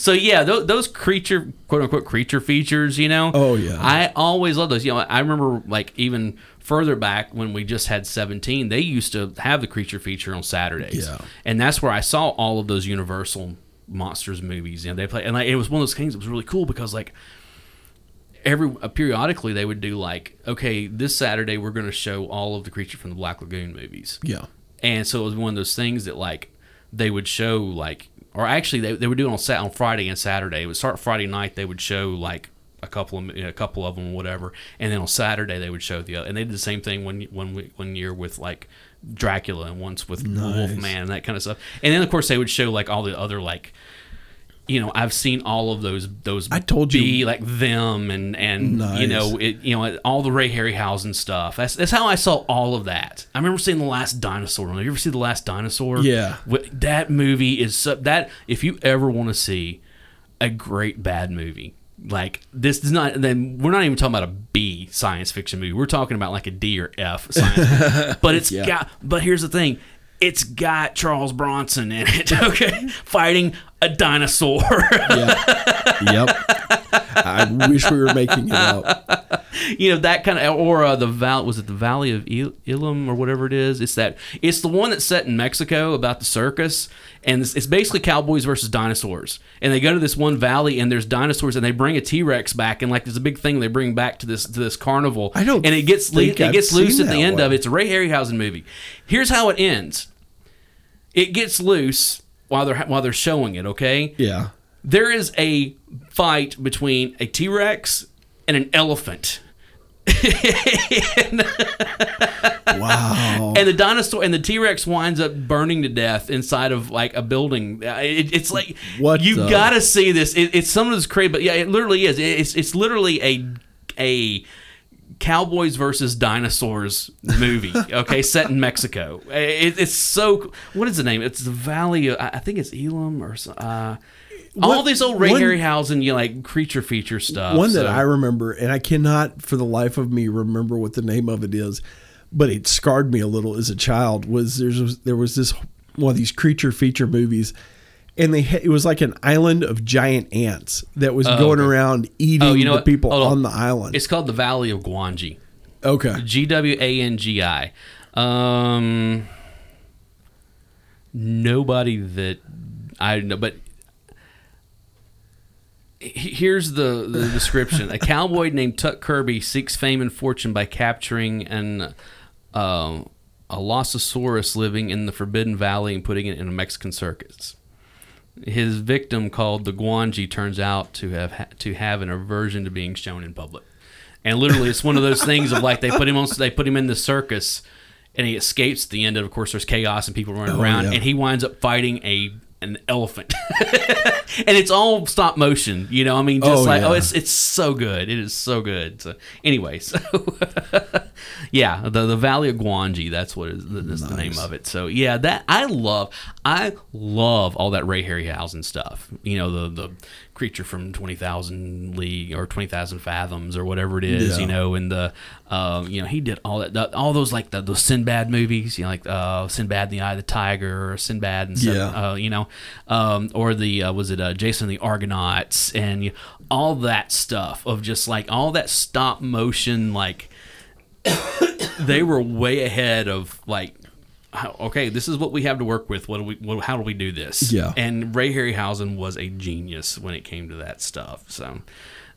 So yeah, those, those creature quote unquote creature features, you know. Oh, yeah. I always love those. You know, I remember like even further back when we just had 17, they used to have the creature feature on Saturdays. Yeah. And that's where I saw all of those Universal monsters movies. You know, they play and like it was one of those things that was really cool because like every uh, periodically they would do like okay this saturday we're going to show all of the creature from the black lagoon movies Yeah. and so it was one of those things that like they would show like or actually they, they would do it on Sat on Friday and Saturday. It would start Friday night. They would show like a couple of you know, a couple of them or whatever, and then on Saturday they would show the other. And they did the same thing one one one year with like Dracula and once with Nice. Wolfman and that kind of stuff. And then of course they would show like all the other like. You know, I've seen all of those. Those I told you- be like them and and Nice. you know it. You know all the Ray Harryhausen stuff. That's that's how I saw all of that. I remember seeing the Last Dinosaur. Have you ever seen the Last Dinosaur? Yeah. That movie is so, that if you ever want to see a great bad movie like this is not then we're not even talking about a b science fiction movie we're talking about like a d or f science but it's Yeah. got but here's the thing it's got charles bronson in it okay fighting a dinosaur Yeah. yep. I wish we were making it up. you know that kind of or uh, the val was it the Valley of Il- Elam or whatever it is. It's that it's the one that's set in Mexico about the circus, and it's, it's basically cowboys versus dinosaurs. And they go to this one valley, and there's dinosaurs, and they bring a T Rex back, and like there's a big thing they bring back to this to this carnival. I don't and it gets le- it I've gets loose at the end of it. It's a Ray Harryhausen movie. Here's how it ends. It gets loose while they're while they're showing it. Okay Yeah. there is a fight between a T Rex and an elephant. Wow. And the dinosaur and the T Rex winds up burning to death inside of like a building. Uh, It, it's like What you gotta see this. It, it's some of this crazy, but yeah, it literally is. It- It's it's literally a a cowboys versus dinosaurs movie. Okay, set in Mexico. It, it's so. What is the name? It's the Valley. Of, I think it's Elam or so- uh, all these old Ray one- Harryhausen, you know, like creature feature stuff. One that I remember, and I cannot for the life of me remember what the name of it is, but it scarred me a little as a child. Was there's there was this one of these creature feature movies, and they it was like an island of giant ants that was going okay. around eating Oh, you know the what? people on. on the island. It's called the Valley of Gwangi. okay, G W A N G I. Um, nobody that I know, but here's the, the description: A cowboy named Tuck Kirby seeks fame and fortune by capturing an uh, a Allosaurus living in the Forbidden Valley and putting it in a Mexican circus. His victim, called the Gwangi, turns out to have ha- to have an aversion to being shown in public. And literally, it's one of those things of like they put him on, they put him in the circus, and he escapes. At the end, of course, there's chaos and people running Oh, around, yeah. and he winds up fighting a an elephant, and it's all stop motion. You know, I mean, just Oh, like oh, it's it's so good. It is so good. So anyway, so yeah, the the Valley of Gwangi. That's what is that's the name of it. So yeah, that I love. I love all that Ray Harryhausen stuff. You know, the the creature from Twenty Thousand League or Twenty Thousand Fathoms or whatever it is. Yeah. You know, and the um, you know he did all that. the- all those like the those Sinbad movies. You know, like uh, Sinbad and the Eye of the Tiger or Sinbad and Seven- Yeah. uh, you know, um, or the uh, was it uh, Jason and the Argonauts and you, all that stuff of just like all that stop motion like they were way ahead of like okay this is what we have to work with. What do we what, how do we do this? Yeah. and ray harryhausen was a genius when it came to that stuff. So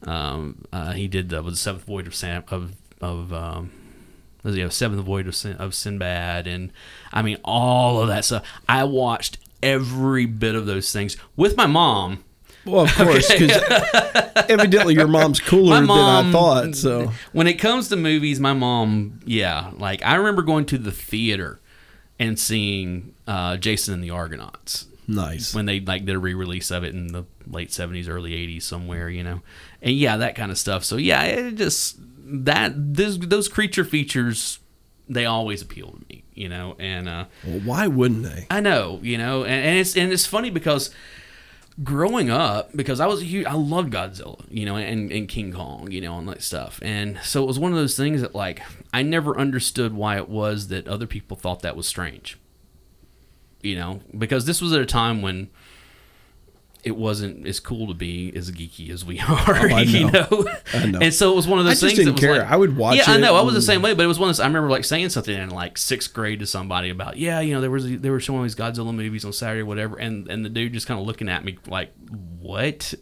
um, uh, he did the the seventh voyage of sam of of um, was he have seventh voyage of, Sin, of sinbad. And i mean all of that stuff. I watched every bit of those things with my mom. Well, of course, because evidently your mom's cooler mom- than I thought. So. When it comes to movies, my mom, yeah, like I remember going to the theater and seeing uh, Jason and the Argonauts nice. when they like did a re-release of it in the late seventies, early eighties, somewhere, you know, and yeah, that kind of stuff. So yeah, it just that those those creature features they always appeal to me, you know, and uh, well, why wouldn't they? I know, you know, and, and it's and it's funny because growing up, because I was a huge, I loved Godzilla, you know, and, and King Kong, you know, and that stuff, and so it was one of those things that like I never understood why it was that other people thought that was strange, you know, because this was at a time when it wasn't as cool to be as geeky as we are, I you know. know. I know. And so it was one of I those just things. didn't that was care. Like, I would watch Yeah, I know. I was the same way, but it was one of those. I remember like saying something in like sixth grade to somebody about, yeah, you know, there was they were showing these Godzilla movies on Saturday or whatever, and and the dude just kind of looking at me like, what,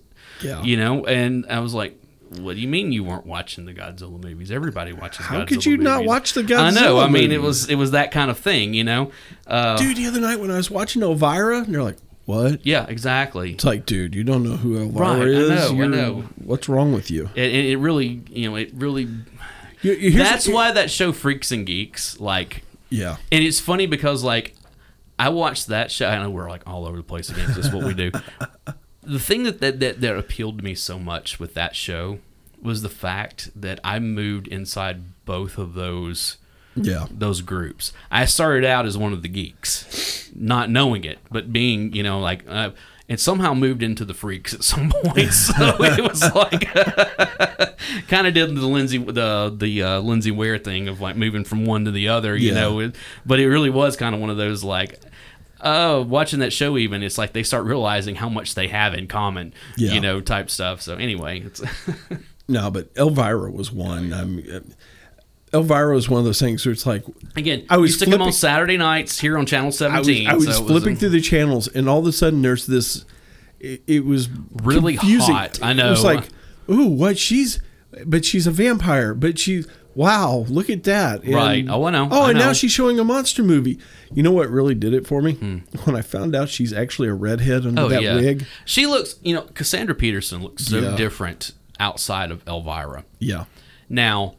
Yeah. you know, and I was like. What do you mean you weren't watching the Godzilla movies? Everybody watches. How Godzilla could you not watch the Godzilla? I know. I mean, it was it was that kind of thing, you know. Uh, Dude, the other night when I was watching Elvira, and they're like, "What?" yeah, exactly. It's like, dude, you don't know who Elvira Right, I is. know, I know. What's wrong with you? And it, it really, you know, it really. You- you- That's why that show Freaks and Geeks, like, Yeah. And it's funny because like I watched that show. I know we're like all over the place again. This is what we do. the thing that, that that that appealed to me so much with that show was the fact that I moved inside both of those Yeah. those groups. I started out as one of the geeks, not knowing it, but being you know like. Uh, and somehow moved into the freaks at some point, so it was like kind of did the Lindsay the the uh, Lindsay Weir thing of like moving from one to the other, you Yeah. know. It, but it really was kind of one of those like uh, watching that show, even it's like they start realizing how much they have in common, Yeah. you know, type stuff. So anyway, it's No, but Elvira was one. I mean, Elvira is one of those things where it's like again, I was used to come on Saturday nights here on Channel I was, Seventeen. I was so it flipping a- through the channels, and all of a sudden there's this. It, it was Really confusing. hot. I It know. was like, ooh, what? She's, but she's a vampire. But she, wow, look at that. And- Right. Oh, I know. Oh, I and know. now she's showing a monster movie. You know what really did it for me? Hmm. When I found out she's actually a redhead under Oh that yeah, wig. she looks. You know, Cassandra Peterson looks so Yeah. different outside of Elvira. Yeah. Now,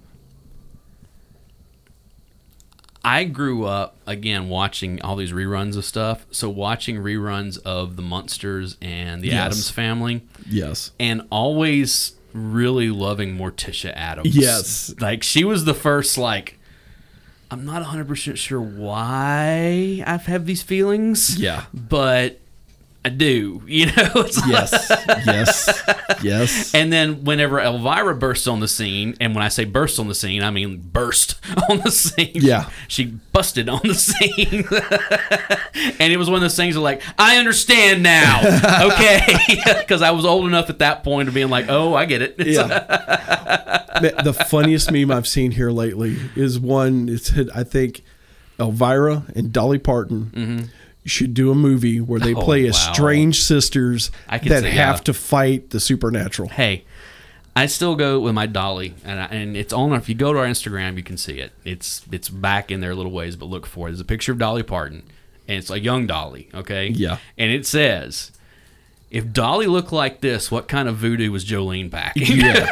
I grew up again watching all these reruns of stuff. So watching reruns of the Munsters and the Yes. Addams Family, Yes. and always really loving Morticia Addams. Yes. like she was the first. Like, I'm not 100 percent sure why I have these feelings. Yeah. but I do. You know, Yes. yes. Yes. and then whenever Elvira bursts on the scene, and when I say burst on the scene, I mean burst on the scene. Yeah. She busted on the scene. and it was one of those things of like, I understand now. Okay. Because I was old enough at that point of being like, oh, I get it. Yeah. the, funniest meme I've seen here lately is one. It's I think Elvira and Dolly Parton mm-hmm. Should do a movie where they. Oh, play wow. strange sisters that see, have yeah. to fight the supernatural. hey, I still go with my dolly, and I, and it's on. If you go to our Instagram, you can see it. It's it's back in there little ways, but look for it. There's a picture of Dolly Parton, and it's a young Dolly. Okay. Yeah. And it says, "If Dolly looked like this, what kind of voodoo was Jolene packing?" Yeah,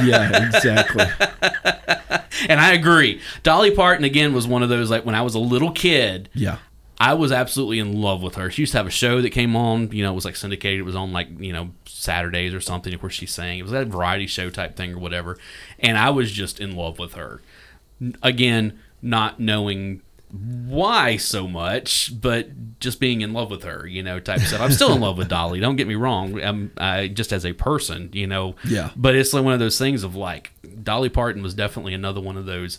yeah, exactly. and I agree. Dolly Parton again was one of those like when I was a little kid. Yeah, I was absolutely in love with her. She used to have a show that came on, you know, it was like syndicated. It was on like, you know, Saturdays or something. Of course, she sang. It was that variety show type thing or whatever. And I was just in love with her. Again, not knowing why so much, but just being in love with her, you know, type of stuff. I'm still in love with Dolly. Don't get me wrong. I'm I, just as a person, you know. Yeah. But it's like one of those things of like Dolly Parton was definitely another one of those.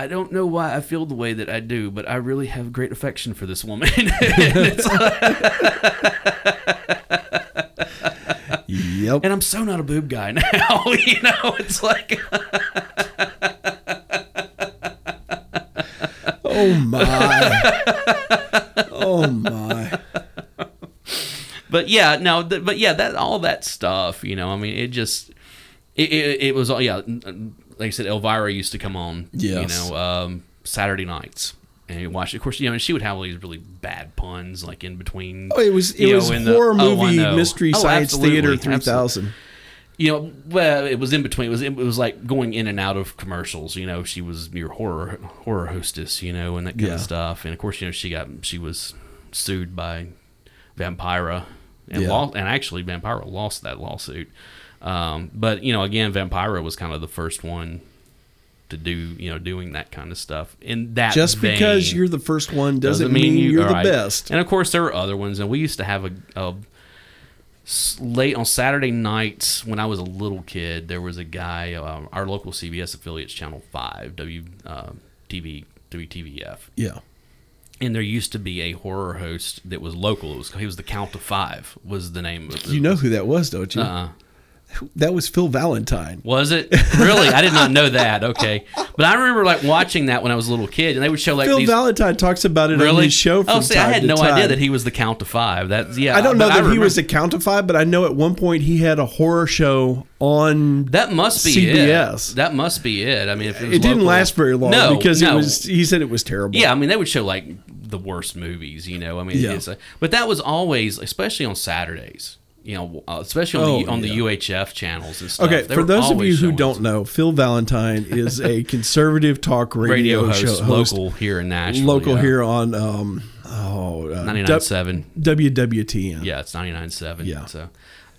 I don't know why I feel the way that I do, but I really have great affection for this woman. Like- yep. and I'm so not a boob guy now. You know, it's like Oh my. Oh my. but yeah, no, th- but yeah, that all that stuff, you know, I mean, it just it, it, it was all yeah, like I said, Elvira used to come on, you know, um, Saturday nights. And you watch, of course, you know, and she would have all these really bad puns, like in between. Oh, it was it was know, in the- horror oh, movie know. mystery Oh, science theater three thousand. you know, well, it was in between. It was it was like going in and out of commercials. You know, she was your horror horror hostess. You know, and that kind Yeah. of stuff. And of course, you know, she got she was sued by Vampira and Yeah. lost, and actually Vampira lost that lawsuit. Um, but you know, again, Vampira was kind of the first one to do you know doing that kind of stuff in that Just because you're the first one doesn't, mean, you're the right. best. And of course, there were other ones, and we used to have a late on Saturday nights when I was a little kid. There was a guy, um, our local CBS affiliates, Channel Five, W uh, TV, WTVF, Yeah. and there used to be a horror host that was local. It was he was the Count of Five was the name of it. You know who that was, don't you? Uh-uh. That was Phil Valentine. Was it really? I did not know that. Okay, but I remember like watching that when I was a little kid, and they would show like Phil these. Valentine talks about it on Really? his show oh, see, time I had no time. idea that he was the Count of Five. That's yeah. I don't know that he was the Count of Five, but I know at one point he had a horror show on. That must be CBS. It. That must be it. I mean, if it, It, didn't last very long no, because no. it was. He said it was terrible. Yeah, I mean, they would show like the worst movies. You know, I mean, Yeah. it's a, but that was always, especially on Saturdays. You know, uh, especially on the Oh, on the. UHF channels and stuff. Okay, They for those of you who don't know, Phil Valentine is a conservative talk radio, radio host, show host, local here in Nashville, local yeah. here on um oh uh, ninety nine seven. W- WWTN. Yeah, it's ninety nine seven. Yeah. So,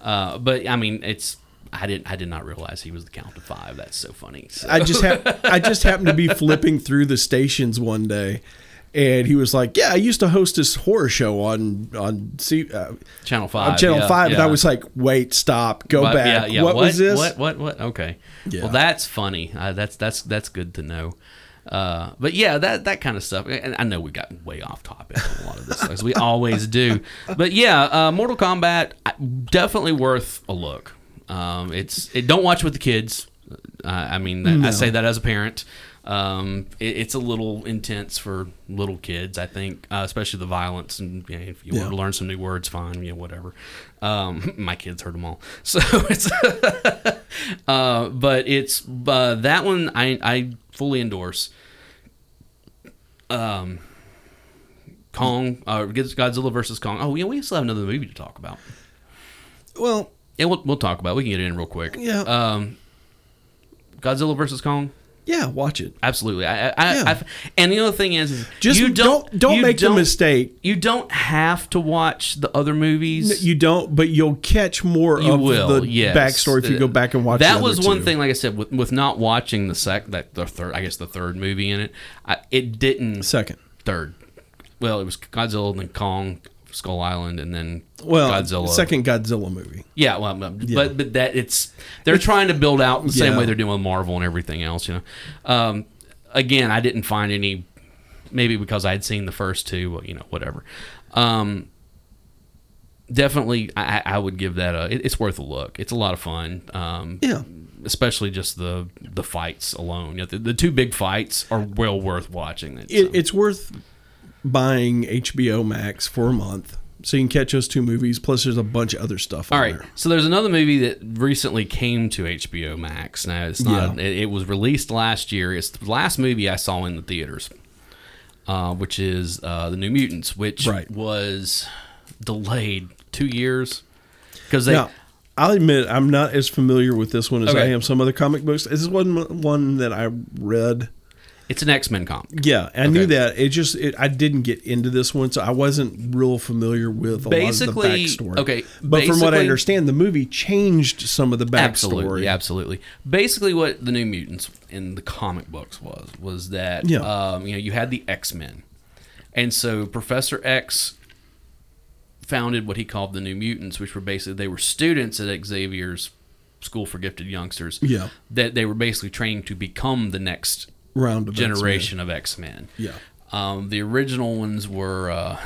uh, but I mean, it's I didn't I did not realize he was the Count of Five. That's so funny. So- I just I just happened to be flipping through the stations one day, and he was like, "Yeah, I used to host this horror show on on C- uh, Channel Five. on Channel yeah, Five, and. I was like, "Wait, stop, go What? back. Yeah, yeah. What, was this?" What? What? What? Okay. Yeah. Well, that's funny. Uh, that's that's that's good to know. Uh, but yeah, that that kind of stuff. And I know we got way off topic on a lot of this, as we always do. But yeah, uh, Mortal Kombat definitely worth a look. Um, it's it, don't watch with the kids. Uh, I mean, that, I say that as a parent. Um, it, it's a little intense for little kids, I think, uh, especially the violence. And you know, if you Yeah. want to learn some new words, fine, you know, whatever. Um, my kids heard them all, so it's. uh, but it's uh, that one I I fully endorse. Um, Kong, uh, Godzilla versus Kong. Oh, yeah, we still have another movie to talk about. Well, Yeah, we'll, we'll talk about. it. We can get it in real quick. Yeah. Um, Godzilla versus Kong. Yeah, watch it. Absolutely. I, I, Yeah. I've, and the other thing is, is Just you don't don't don't, you make don't- the mistake. You don't have to watch the other movies. You don't, but you'll catch more You of will, the yes. backstory if you go back and watch. That was one two. thing. Like I said, with, with not watching the sec, that the third, I guess the third movie in it, I, it didn't Second, third. Well, it was Godzilla and Kong, Skull Island, and then well, Godzilla. second Godzilla movie. Yeah, well, um, but but that it's they're trying to build out the same Yeah. way they're doing with Marvel and everything else. You know, um, again, I didn't find any. Maybe because I had seen the first two, well, you know, whatever. Um, definitely, I, I would give that a. It, it's worth a look. It's a lot of fun. Um, Yeah, especially just the the fights alone. You know, the, the two big fights are well worth watching. It, um, it's worth buying HBO Max for a month so you can catch those two movies. Plus, there's a bunch of other stuff. All right. there. So there's another movie that recently came to HBO Max. Now it's not. Yeah. It, it was released last year. It's the last movie I saw in the theaters, uh, which is uh, the New Mutants, which Right. was delayed two years because they. Now, I'll admit I'm not as familiar with this one as I am some other comic books. This wasn't one that I read. It's an X Men comic. Yeah, I knew that. It just it, I didn't get into this one, so I wasn't real familiar with a Basically- lot of the backstory. okay, but from what I understand, the movie changed some of the backstory. Absolutely, absolutely. Basically, what the New Mutants in the comic books was was that Yeah. um, you know you had the X Men, and so Professor X founded what he called the New Mutants, which were basically they were students at Xavier's School for Gifted Youngsters. Yeah. that they were basically trained to become the next Round of generation of X Men. X-Men. Yeah, Um, the original ones were uh,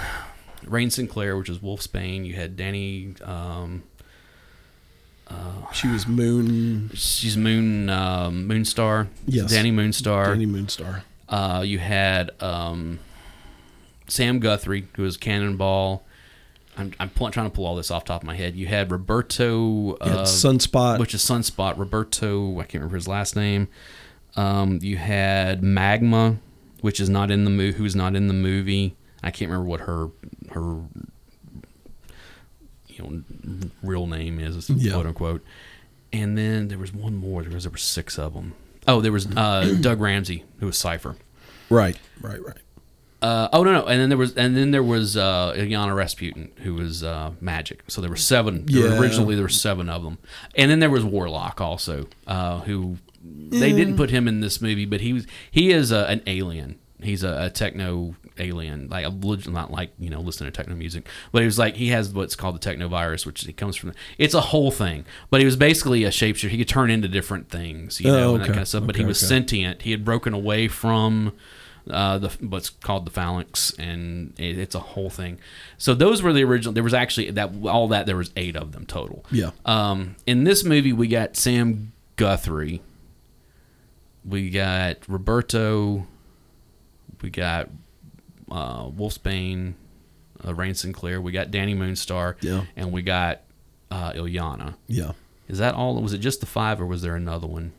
Rahne Sinclair, which is Wolfsbane. You had Dani. Um, she was Moon, She's Moon um, Moonstar. Yes. Dani Moonstar. Dani Moonstar. Uh, you had um, Sam Guthrie, who was Cannonball. I'm, I'm pl- trying to pull all this off the top of my head. You had Roberto, You had uh, Sunspot. which is Sunspot. Roberto, I can't remember his last name. Um, you had Magma, which is not in the movie. Who's not in the movie? I can't remember what her her you know real name is, Yeah. quote unquote. And then there was one more. There was there were six of them. Oh, there was uh, Doug Ramsey, who was Cypher. right, right, right. Uh, oh no no, and then there was and then there was uh, Illyana Rasputin, who was uh, Magic. So there were seven. there were- Originally there were seven of them, and then there was Warlock also, uh, who they didn't put him in this movie, but he was he is a, an alien. He's a, a techno alien, like a, not like you know listening to techno music, but he was like he has what's called the techno virus, which he comes from. It's a whole thing, but he was basically a shapeshifter. He could turn into different things, you Oh, know, and that kind of stuff. But he was okay. sentient. He had broken away from uh, the what's called the phalanx, and it, it's a whole thing. So those were the original. There was actually that all that there was eight of them total. Yeah. Um, in this movie, we got Sam Guthrie, we got Roberto, we got uh, Wolfsbane, uh, Rahne Sinclair, we got Dani Moonstar, Yeah. and we got uh, Illyana. Yeah. Is that all? Was it just the five, or was there another one?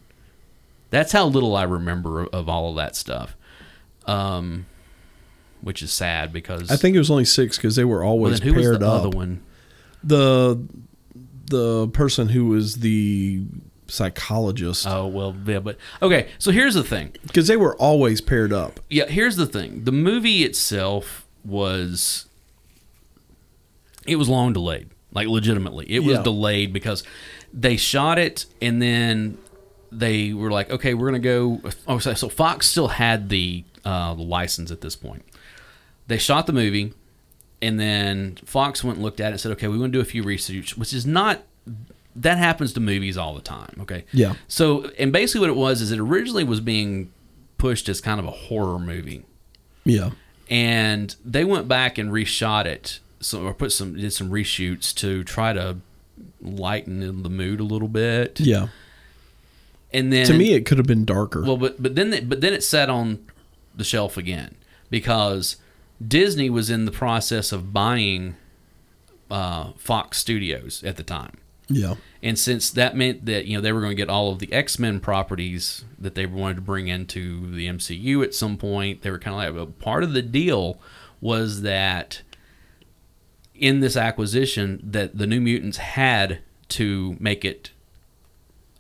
That's how little I remember of, of all of that stuff. Um, which is sad because I think it was only six because they were always was paired the up. other one? The the person who was the psychologist Oh well, yeah, but okay. So here's the thing. because they were always paired up. Yeah, here's the thing. The movie itself was it was long delayed. Like legitimately. It was Yeah. delayed because they shot it and then they were like, "Okay, we're going to go Oh, so, so Fox still had the uh license at this point. They shot the movie and then Fox went and looked at it and said, "Okay, we want to do a few research," which is not that happens to movies all the time, okay? Yeah. So, and basically what it was is it originally was being pushed as kind of a horror movie, Yeah. and they went back and reshot it, so or put some did some reshoots to try to lighten the mood a little bit. Yeah. And then To me, it could have been darker. well, but but then it, but then it sat on the shelf again because Disney was in the process of buying uh, Fox Studios at the time. Yeah. And since that meant that you know they were going to get all of the X Men properties that they wanted to bring into the MCU at some point, they were kind of like well, part of the deal was that in this acquisition that the New Mutants had to make it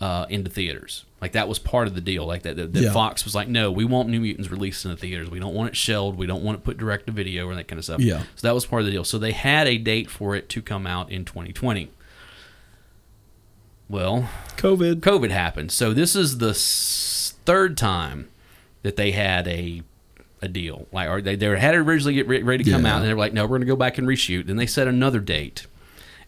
uh, into theaters. Like that was part of the deal. Like that, that, that Yeah. Fox was like, no, we want New Mutants released in the theaters. We don't want it shelled. We don't want it put direct to video or that kind of stuff. Yeah. So that was part of the deal. So they had a date for it to come out in 2020. Well, COVID. COVID happened. So this is the s- third time that they had a a deal. Like, or they, they had it originally get re- ready to come Yeah. out, and they were like, "No, we're going to go back and reshoot." Then they set another date,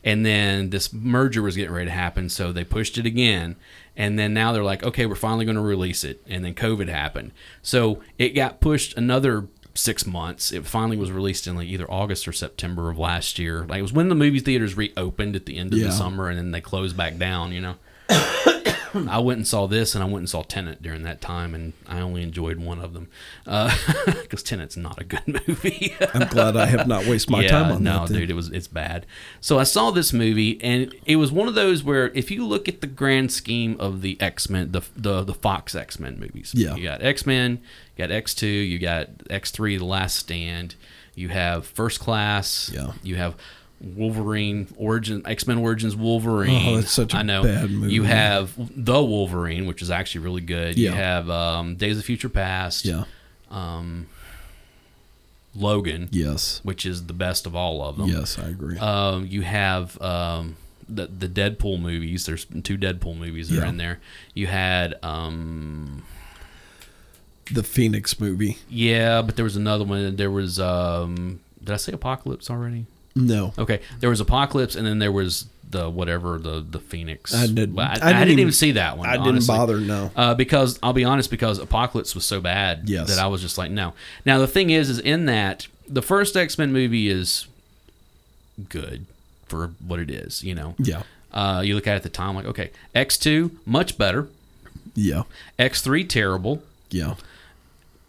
and then this merger was getting ready to happen, so they pushed it again. And then now they're like, "Okay, we're finally going to release it." And then COVID happened, so it got pushed another six months. It finally was released in like either August or September of last year. Like it was when the movie theaters reopened at the end of Yeah. the summer, and then they closed back down. You know. I went and saw this, and I went and saw Tenet during that time, and I only enjoyed one of them uh, because Tenet's not a good movie. I'm glad I have not wasted my time on no, that. then. dude, it was it's bad. So I saw this movie, and it was one of those where if you look at the grand scheme of the X Men, the the the Fox X Men movies, Yeah. you got X Men, you got X two, you got X three, The Last Stand, you have First Class, Yeah. you have. Wolverine Origin X Men Origins Wolverine. Oh, that's such a I know. bad movie. You have the Wolverine, which is actually really good. Yeah. You have um, Days of Future Past. Yeah. Logan, Yes. which is the best of all of them. Yes, I agree. Um, you have um, the the Deadpool movies. There's two Deadpool movies that are in there. You had um, the Phoenix movie. yeah, but there was another one. There was um, did I say Apocalypse already? No. Okay, there was Apocalypse, and then there was the whatever the the Phoenix. I did- Well, I, I I didn't didn't, even- see that one. I didn't bother, no. Uh, because I'll be honest, because Apocalypse was so bad Yes. that I was just like, no. Now the thing is, is in that the first X Men movie is good for what it is. You know, Yeah. uh, you look at it at the time, like, okay, X two much better, Yeah. X three terrible, Yeah.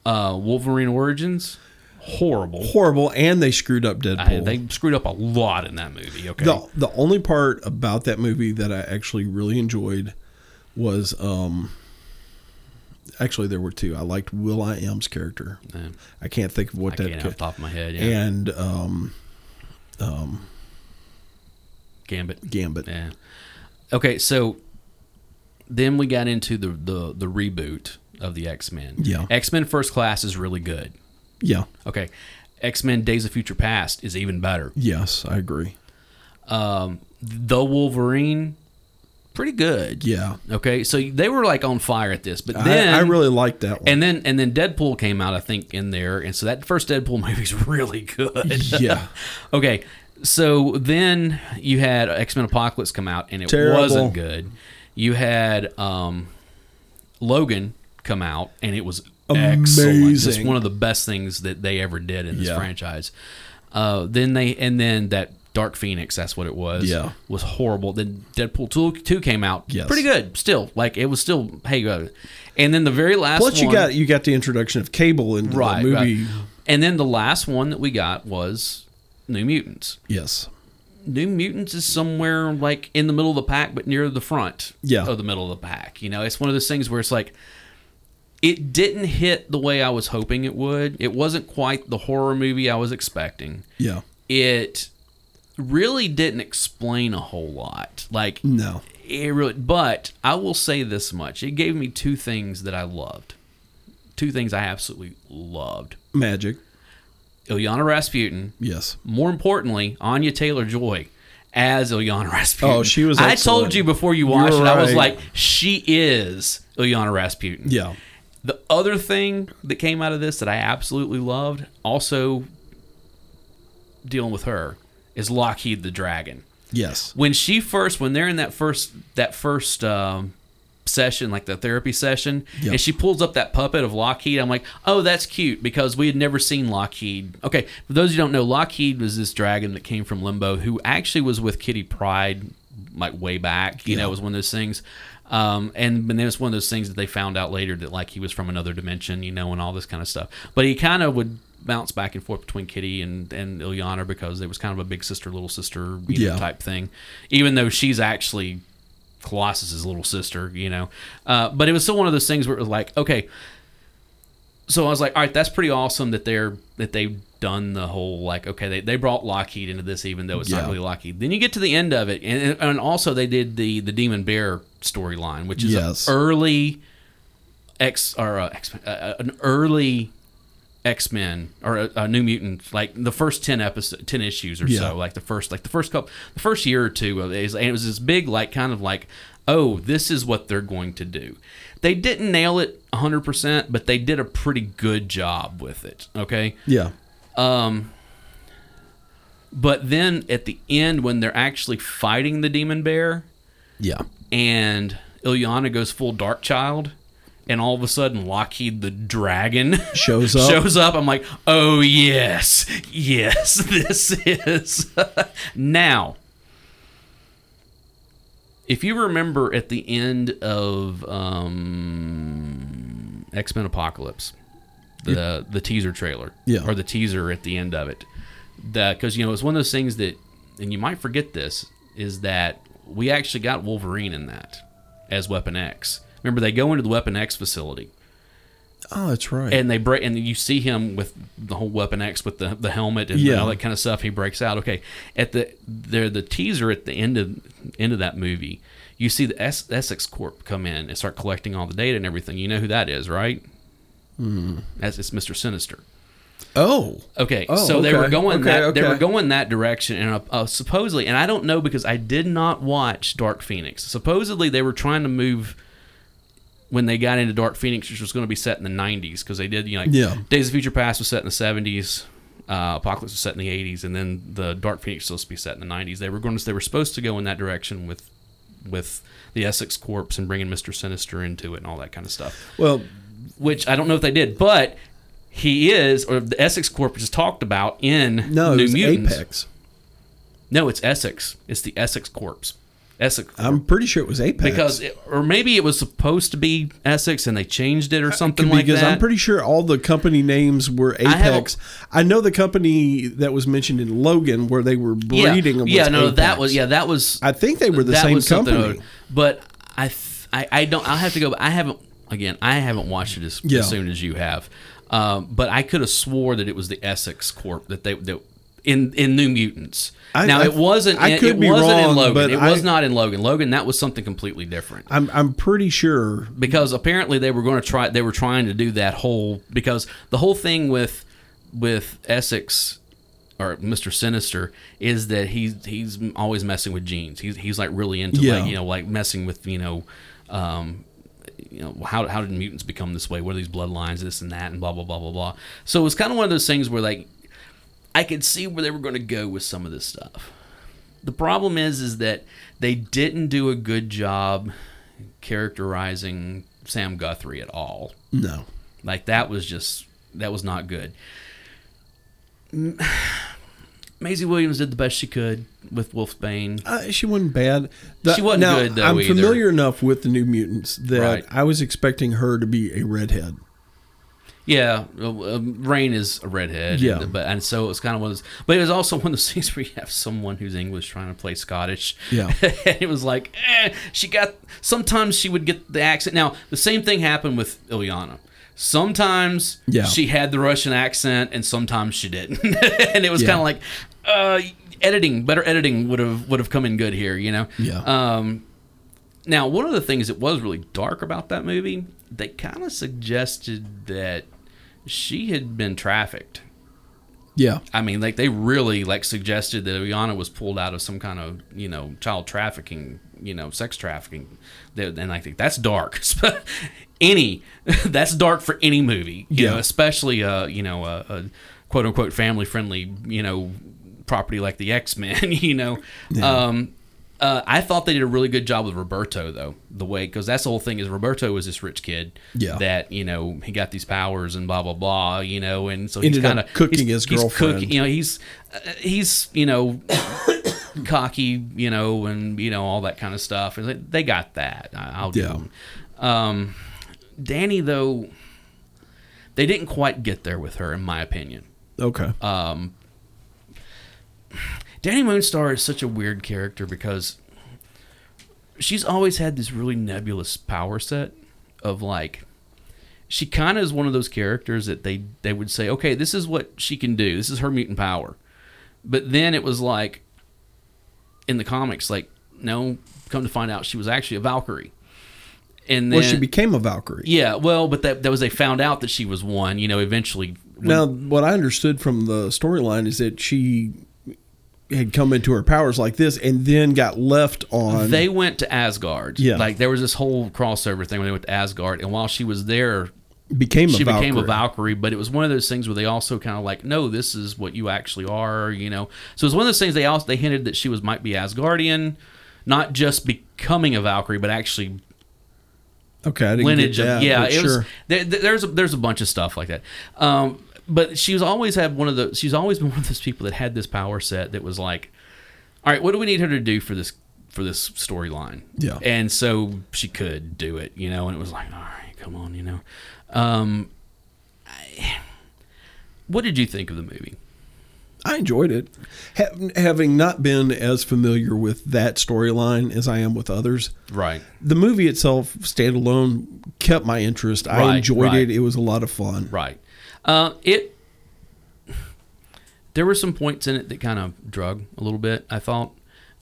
uh, Wolverine Origins horrible. Horrible, and they screwed up Deadpool. I, they screwed up a lot in that movie. Okay, the the only part about that movie that I actually really enjoyed was um actually there were two. I liked will.i.am's character. Yeah. I can't think of what I that can't ca- off the top of my head. Yeah. and um Gambit. Gambit. Yeah. Okay, so then we got into the the, the reboot of the X Men. Yeah. X Men First Class is really good. Yeah. Okay. X Men Days of Future Past is even better. Yes, I agree. Um, The Wolverine, pretty good. Yeah. Okay, so they were like on fire at this, but I, then I really liked that one. and then and then Deadpool came out, I think, in there, and so that first Deadpool movie's really good. yeah. Okay, so then you had X Men Apocalypse come out, and it Terrible. wasn't good. You had um, Logan come out, and it was excellent. It's Amazing. one of the best things that they ever did in this Yeah. franchise. Uh, then they and then that Dark Phoenix, that's what it was. Yeah. was horrible. Then Deadpool two, 2 came out, Yes. pretty good. Still, like it was still hey, uh, and then the very last Plus, you got you got the introduction of Cable into right, the movie. right. and then the last one that we got was New Mutants. Yes. New Mutants is somewhere like in the middle of the pack, but near the front Yeah. of the middle of the pack. You know, it's one of those things where it's like it didn't hit the way I was hoping it would. It wasn't quite the horror movie I was expecting. Yeah. It really didn't explain a whole lot. Like No. it really, but I will say this much: it gave me two things that I loved. Two things I absolutely loved: Magik. Illyana Rasputin Yes. more importantly, Anya Taylor Joy as Illyana Rasputin. Oh, she was I told you before you watched You're it, I was like, she is Illyana Rasputin. Yeah. The other thing that came out of this that I absolutely loved, also dealing with her, is Lockheed the Dragon. Yes. When she first, when they're in that first, that first um, session, like the therapy session, Yeah. and she pulls up that puppet of Lockheed. I'm like, oh, that's cute because we had never seen Lockheed. Okay, for those who don't know, Lockheed was this dragon that came from Limbo who actually was with Kitty Pryde like way back. You know, it was one of those things. Um, and, and then it's one of those things that they found out later that like he was from another dimension, you know, and all this kind of stuff. But he kind of would bounce back and forth between Kitty and and Illyana because it was kind of a big sister little sister you know, Yeah. type thing. Even though she's actually Colossus's little sister, you know. Uh, but it was still one of those things where it was like, okay. So I was like, all right, that's pretty awesome that they're that they've done the whole like, okay, they, they brought Lockheed into this, even though it's Yeah. not really Lockheed. Then you get to the end of it, and and also they did the the Demon Bear storyline, which is Yes. an early X or uh, X, uh, an early X Men or a, a New Mutant, like the first ten episodes, ten issues or Yeah. so, like the first, like the first couple, the first year or two of it, and it was this big, like kind of like, oh, this is what they're going to do. They didn't nail it hundred percent, but they did a pretty good job with it. Okay, Yeah. um, but then at the end, when they're actually fighting the demon bear, Yeah. and Illyana goes full Dark Child, and all of a sudden Lockheed the dragon Shows up. shows up. I'm like, oh yes, yes, this is now. If you remember at the end of um, X Men Apocalypse, the the teaser trailer, Yeah. or the teaser at the end of it, that because you know it's one of those things that, and you might forget this, is that we actually got Wolverine in that as Weapon X. Remember, they go into the Weapon X facility Oh, that's right. and they break and you see him with the whole weapon x with the, the helmet and Yeah. all that kind of stuff he breaks out okay at the there the teaser at the end of end of that movie you see the es- essex corp come in and start collecting all the data and everything you know who that is right mm. that's it's mr sinister oh. Okay, Oh, so they were going Okay, that they were going that direction, and uh, uh, supposedly, and I don't know because I did not watch Dark Phoenix. Supposedly, they were trying to move when they got into Dark Phoenix, which was going to be set in the '90s because they did, you know, like Yeah. Days of Future Past was set in the '70s, uh, Apocalypse was set in the '80s, and then the Dark Phoenix was supposed to be set in the '90s. They were going to, they were supposed to go in that direction with with the Essex Corpse and bringing Mister Sinister into it and all that kind of stuff Well, which I don't know if they did, but he is, or the Essex Corp is talked about in no, New Mutants. Apex. No, it's Essex. It's the Essex Corps. Essex. I'm pretty sure it was Apex. because, it, or maybe it was supposed to be Essex and they changed it or something Could be, like because that. I'm pretty sure all the company names were Apex. I, know the company that was mentioned in Logan where they were breeding yeah, was yeah, no, that was yeah, that was I think they were the same company. But I, th- I, I don't. I'll have to go. I haven't. Again, I haven't watched it as, Yeah. as soon as you have. Um, but I could have swore that it was the Essex Corp that they that in in New Mutants. I- now I- it wasn't. I in, could it be wasn't in wrong, Logan. but It was I- not in Logan. Logan that was something completely different I'm I'm pretty sure. because apparently they were going to try. They were trying to do that whole because the whole thing with with Essex or Mister Sinister is that he's he's always messing with genes. He's he's like really into Yeah. like you know like messing with you know. Um, you know how, how did mutants become this way? What are these bloodlines? This and that, and blah blah blah blah blah. So it was kind of one of those things where like I could see where they were going to go with some of this stuff. The problem is, is that they didn't do a good job characterizing Sam Guthrie at all. No. Like that was just that was not good. Maisie Williams did the best she could with Wolfsbane. Uh, she wasn't bad. The- She wasn't now, good, though, I'm either. familiar enough with the New Mutants that Right. I was expecting her to be a redhead. Yeah, uh, uh, Rahne is a redhead. Yeah. and, but and so it was kind of one of those. But it was also one of those things where you have someone who's English trying to play Scottish. Yeah. and it was like, eh, she got. Sometimes she would get the accent. Now the same thing happened with Illyana. Sometimes Yeah. she had the Russian accent, and sometimes she didn't. and it was Yeah. kind of like, uh, editing, better editing would have would have come in good here. You know. Yeah. Um, now, one of the things that was really dark about that movie, they kind of suggested that she had been trafficked. Yeah. I mean, like they really like suggested that Iana was pulled out of some kind of you know child trafficking, you know, sex trafficking, and I think that's dark. any that's dark for any movie, you Yeah. know, especially uh you know a, a quote unquote family friendly you know property like the X Men, you know. Um, Uh, I thought they did a really good job with Roberto, though. The way, because that's the whole thing is Roberto was this rich kid. Yeah. That you know he got these powers and blah blah blah. You know, and so he's kind of cooking his girlfriend. you know, he's uh, he's you know cocky. You know, and you know all that kind of stuff. And they, they got that. I, I'll give Yeah. them. Um, Dani though, they didn't quite get there with her, in my opinion. Okay. Um, Dani Moonstar is such a weird character because she's always had this really nebulous power set of like she kind of is one of those characters that they they would say okay this is what she can do. This is her mutant power. But then it was like in the comics like no come to find out she was actually a valkyrie. And then well, she became a Valkyrie. yeah well but that that was they found out that she was one you know eventually when- Now, what I understood from the storyline is that she had come into her powers like this and then got left on. They went to Asgard. Yeah. Like there was this whole crossover thing when they went to Asgard, and while she was there, became a she became a Valkyrie. But it was one of those things where they also kind of like, no, this is what you actually are, you know. So it was one of those things they also they hinted that she was might be Asgardian, not just becoming a Valkyrie, but actually Okay, I didn't lineage get that. of yeah. It sure. was there, there's a, there's a bunch of stuff like that. Um, but she's always had one of the she's always been one of those people that had this power set that was like, all right, what do we need her to do for this for this storyline? Yeah. and so she could do it, you know, and it was like, all right, come on, you know. Um, I, what did you think of the movie? I enjoyed it. Ha- having not been as familiar with that storyline as I am with others, Right. the movie itself, standalone, kept my interest. I enjoyed right. it. It was a lot of fun. Right. Uh, it. There were some points in it that kind of drug a little bit. I thought.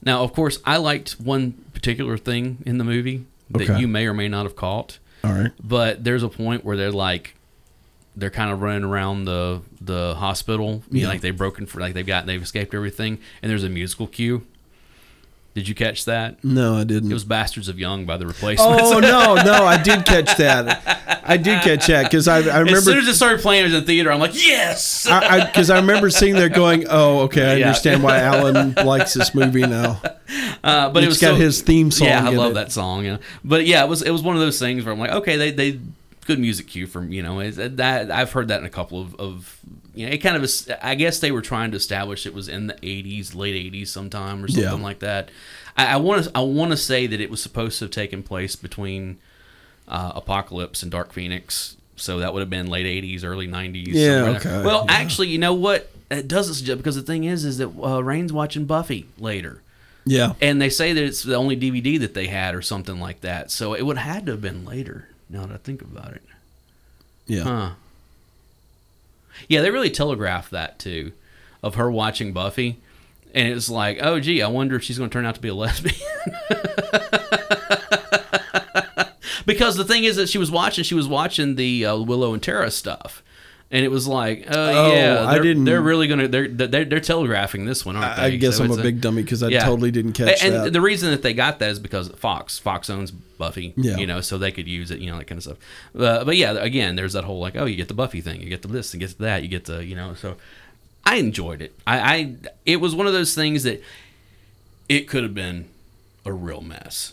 Now, of course, I liked one particular thing in the movie that Okay. you may or may not have caught. All right. But there's a point where they're like, they're kind of running around the the hospital, you know, like they've broken for like they've got they've escaped everything, and there's a musical cue. Did you catch that? No, I didn't. It was "Bastards of Young" by the Replacements. oh no, no, I did catch that. I did catch that because I, I as soon as it started playing, it was in the theater. I'm like, yes. I because I, remember seeing there going, oh, okay, I Yeah. understand why Alan likes this movie now. Uh, but it It's was got so- his theme song Yeah, I love it. that song. Yeah, but yeah, it was it was one of those things where I'm like, okay, they they good music cue from you know that I've heard that in a couple of of you know it kind of is, I guess they were trying to establish it was in the 80s, late 80s sometime or something Yeah. like that. I want to I want to say that it was supposed to have taken place between uh, Apocalypse and Dark Phoenix. So that would have been late '80s, early '90s. Yeah, there. okay, Well, yeah. actually, you know what? It doesn't suggest because the thing is, is that uh, Rahne's watching Buffy later Yeah, and they say that it's the only DVD that they had or something like that. So it would have had to have been later. Now that I think about it, yeah. huh? Yeah, they really telegraphed that too, of her watching Buffy, and it's like, oh gee, I wonder if she's going to turn out to be a lesbian. because the thing is that she was watching, she was watching the uh, Willow and Tara stuff. And it was like, oh, Oh, yeah, I they're, didn't- They're really gonna they're, they're they're telegraphing this one, aren't they? I, guess So I'm a big dummy because I yeah. totally didn't catch and that. the reason that they got that is because Fox, Fox owns Buffy, Yeah. you know, so they could use it, you know, that kind of stuff. Uh, but yeah, again, there's that whole like, oh, you get the Buffy thing, you get the this, you get that, you get the, you know, so I enjoyed it. I, I it was one of those things that it could have been a real mess.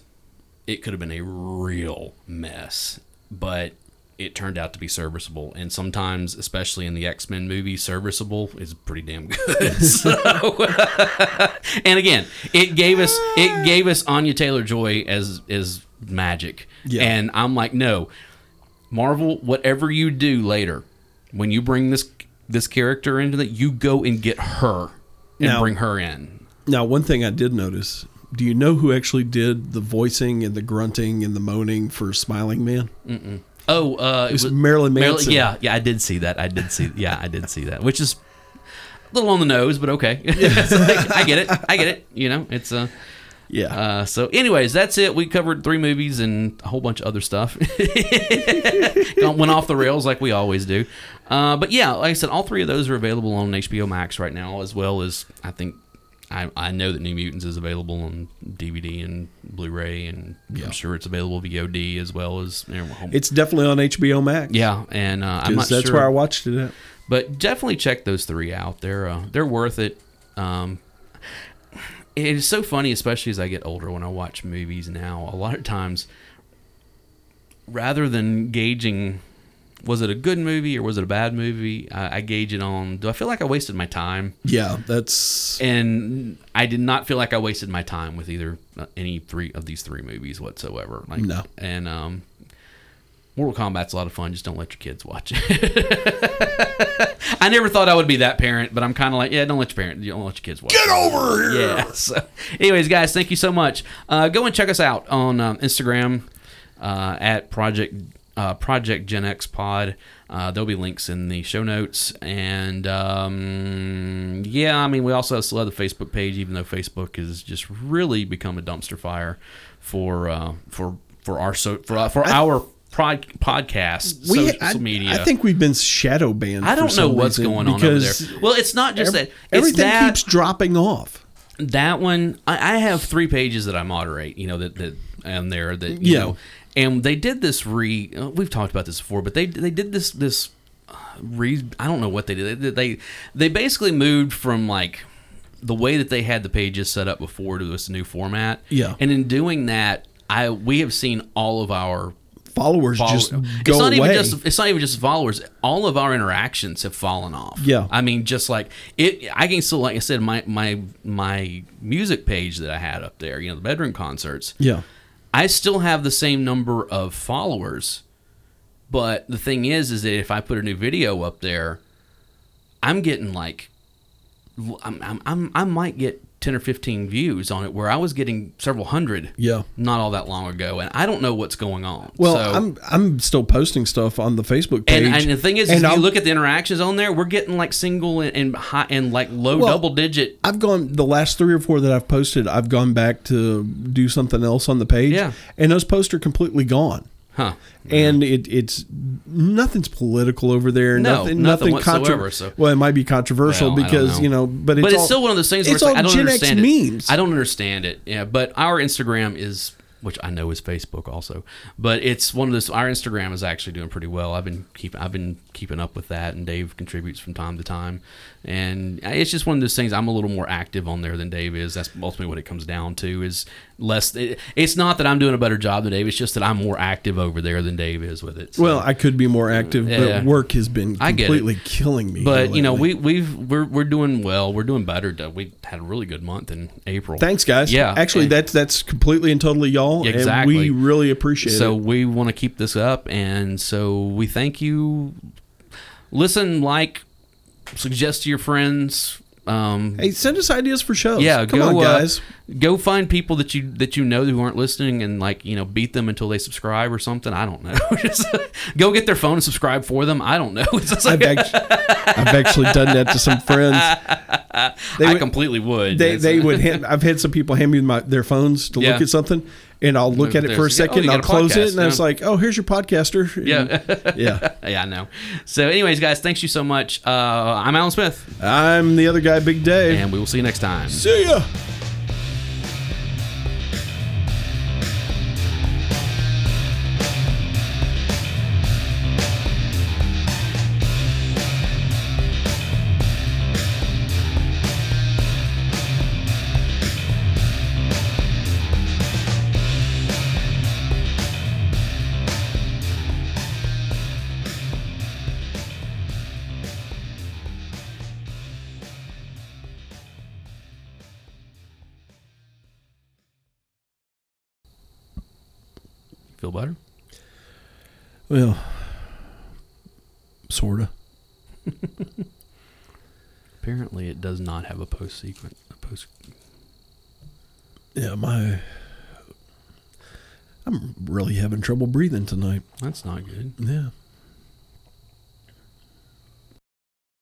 It could have been a real mess, but it turned out to be serviceable. And sometimes, especially in the X Men movie, serviceable is pretty damn good. so, and again, it gave us it gave us Anya Taylor Joy as as Magik. Yeah. And I'm like, no, Marvel, whatever you do later, when you bring this this character into that, you go and get her and Now- bring her in. now, one thing I did notice. Do you know who actually did the voicing and the grunting and the moaning for Smiling Man? Oh, uh, it was Marilyn Manson. yeah, yeah, I did see that. I did see. Yeah, I did see that, which is a little on the nose, but okay. Like, I get it. I get it. You know, it's uh, Yeah. uh. So, anyways, that's it. We covered three movies and a whole bunch of other stuff. Went off the rails like we always do. Uh, but yeah, like I said, all three of those are available on HBO Max right now, as well as I think. I, I know that New Mutants is available on DVD and Blu-ray, and Yeah. I'm sure it's available VOD as well as you know, it's definitely on HBO Max. yeah, and uh, I'm not that's sure, where I watched it at. but definitely check those three out. They're uh, they're worth it. Um, it is so funny, especially as I get older when I watch movies now. A lot of times, rather than gauging was it a good movie or was it a bad movie, I, I gauge it on do I feel like I wasted my time? Yeah, that's And I did not feel like I wasted my time with either uh, any three of these three movies whatsoever. Like, No. And um, Mortal Kombat's a lot of fun. Just don't let your kids watch it. I never thought I would be that parent, but I'm kind of like, yeah, don't let your parent, don't let your kids watch. get it. over here. Yeah. So, anyways, guys, thank you so much. Uh, go and check us out on um, Instagram uh, at Project uh, Project Gen X Pod. Uh, there'll be links in the show notes, and um, yeah, I mean, we also still have the Facebook page, even though Facebook has just really become a dumpster fire for uh, for for our so for for our prod, podcast We, social I, media. I think we've been shadow banned. I don't know what's going on over there. Well, it's not just that. It's everything that, keeps dropping off. that one I, I have three pages that I moderate. You know that that and there that you Yeah. know, and they did this re. uh, We've talked about this before, but they they did this this uh, re. I don't know what they did. They they, they basically moved from like the way that they had the pages set up before to this new format. Yeah. and in doing that, I we have seen all of our Followers follow- just it's go not away. even just it's not even just followers all of our interactions have fallen off Yeah. i mean just like it i can still like i said my my my music page that i had up there you know the bedroom concerts yeah, i still have the same number of followers but the thing is is that if i put a new video up there i'm getting like i'm, I'm, I'm i might get 10 or 15 views on it where i was getting several hundred yeah. not all that long ago and i don't know what's going on Well, So- I'm I'm still posting stuff on the Facebook page. and, and the thing is, and if you look at the interactions on there, we're getting like single and, and high and like low Well, double digit. I've gone the last three or four that I've posted. I've gone back to do something else on the page. Yeah. and those posts are completely gone. Huh. And it, it's nothing's political over there. No, nothing, nothing nothing whatsoever, contro- so- Well, it might be controversial Well, because you know, but it's, But it's all- still one of those things where It's it's like, all I don't Gen X understand it. memes. I don't understand it. Yeah, but our Instagram is, which I know is Facebook also, but it's one of those. Our Instagram is actually doing pretty well. I've been keeping, I've been keeping up with that, and Dave contributes from time to time, and it's just one of those things. I'm a little more active on there than Dave is. That's ultimately what it comes down to. Is less. It, it's not that I'm doing a better job than Dave. It's just that I'm more active over there than Dave is with it. So- well, I could be more active, Yeah. but work has been completely killing me. But you know, we we've we're we're doing well. We're doing better. We had a really good month in April. thanks, guys. Yeah, actually, and- that's that's completely and totally y'all, Exactly. and we really appreciate it. so we want to keep this up, and so we thank you. Listen, like, suggest to your friends. Um, Hey, send us ideas for shows. yeah, come go, on, uh, guys. go find people that you that you know who aren't listening, and like you know, beat them until they subscribe or something. I don't know. Just go get their phone and subscribe for them. I don't know. Like, I've actually, I've actually done that to some friends. They I would, completely would. they, they would. Hand, I've had some people hand me my, their phones to Yeah. look at something, and I'll look at it for a oh, second, you and I'll close it, podcast, and I was like, "Oh, here's your podcaster." Yeah. yeah. yeah, I know. So, anyways, guys, thanks you so much. Uh, I'm Alan Smith, I'm the other guy, Big Dave. and we will see you next time. See ya. Better? Well, sorta. Apparently, it does not have a post sequence. A post. Yeah, my. I'm really having trouble breathing tonight. That's not good. Yeah.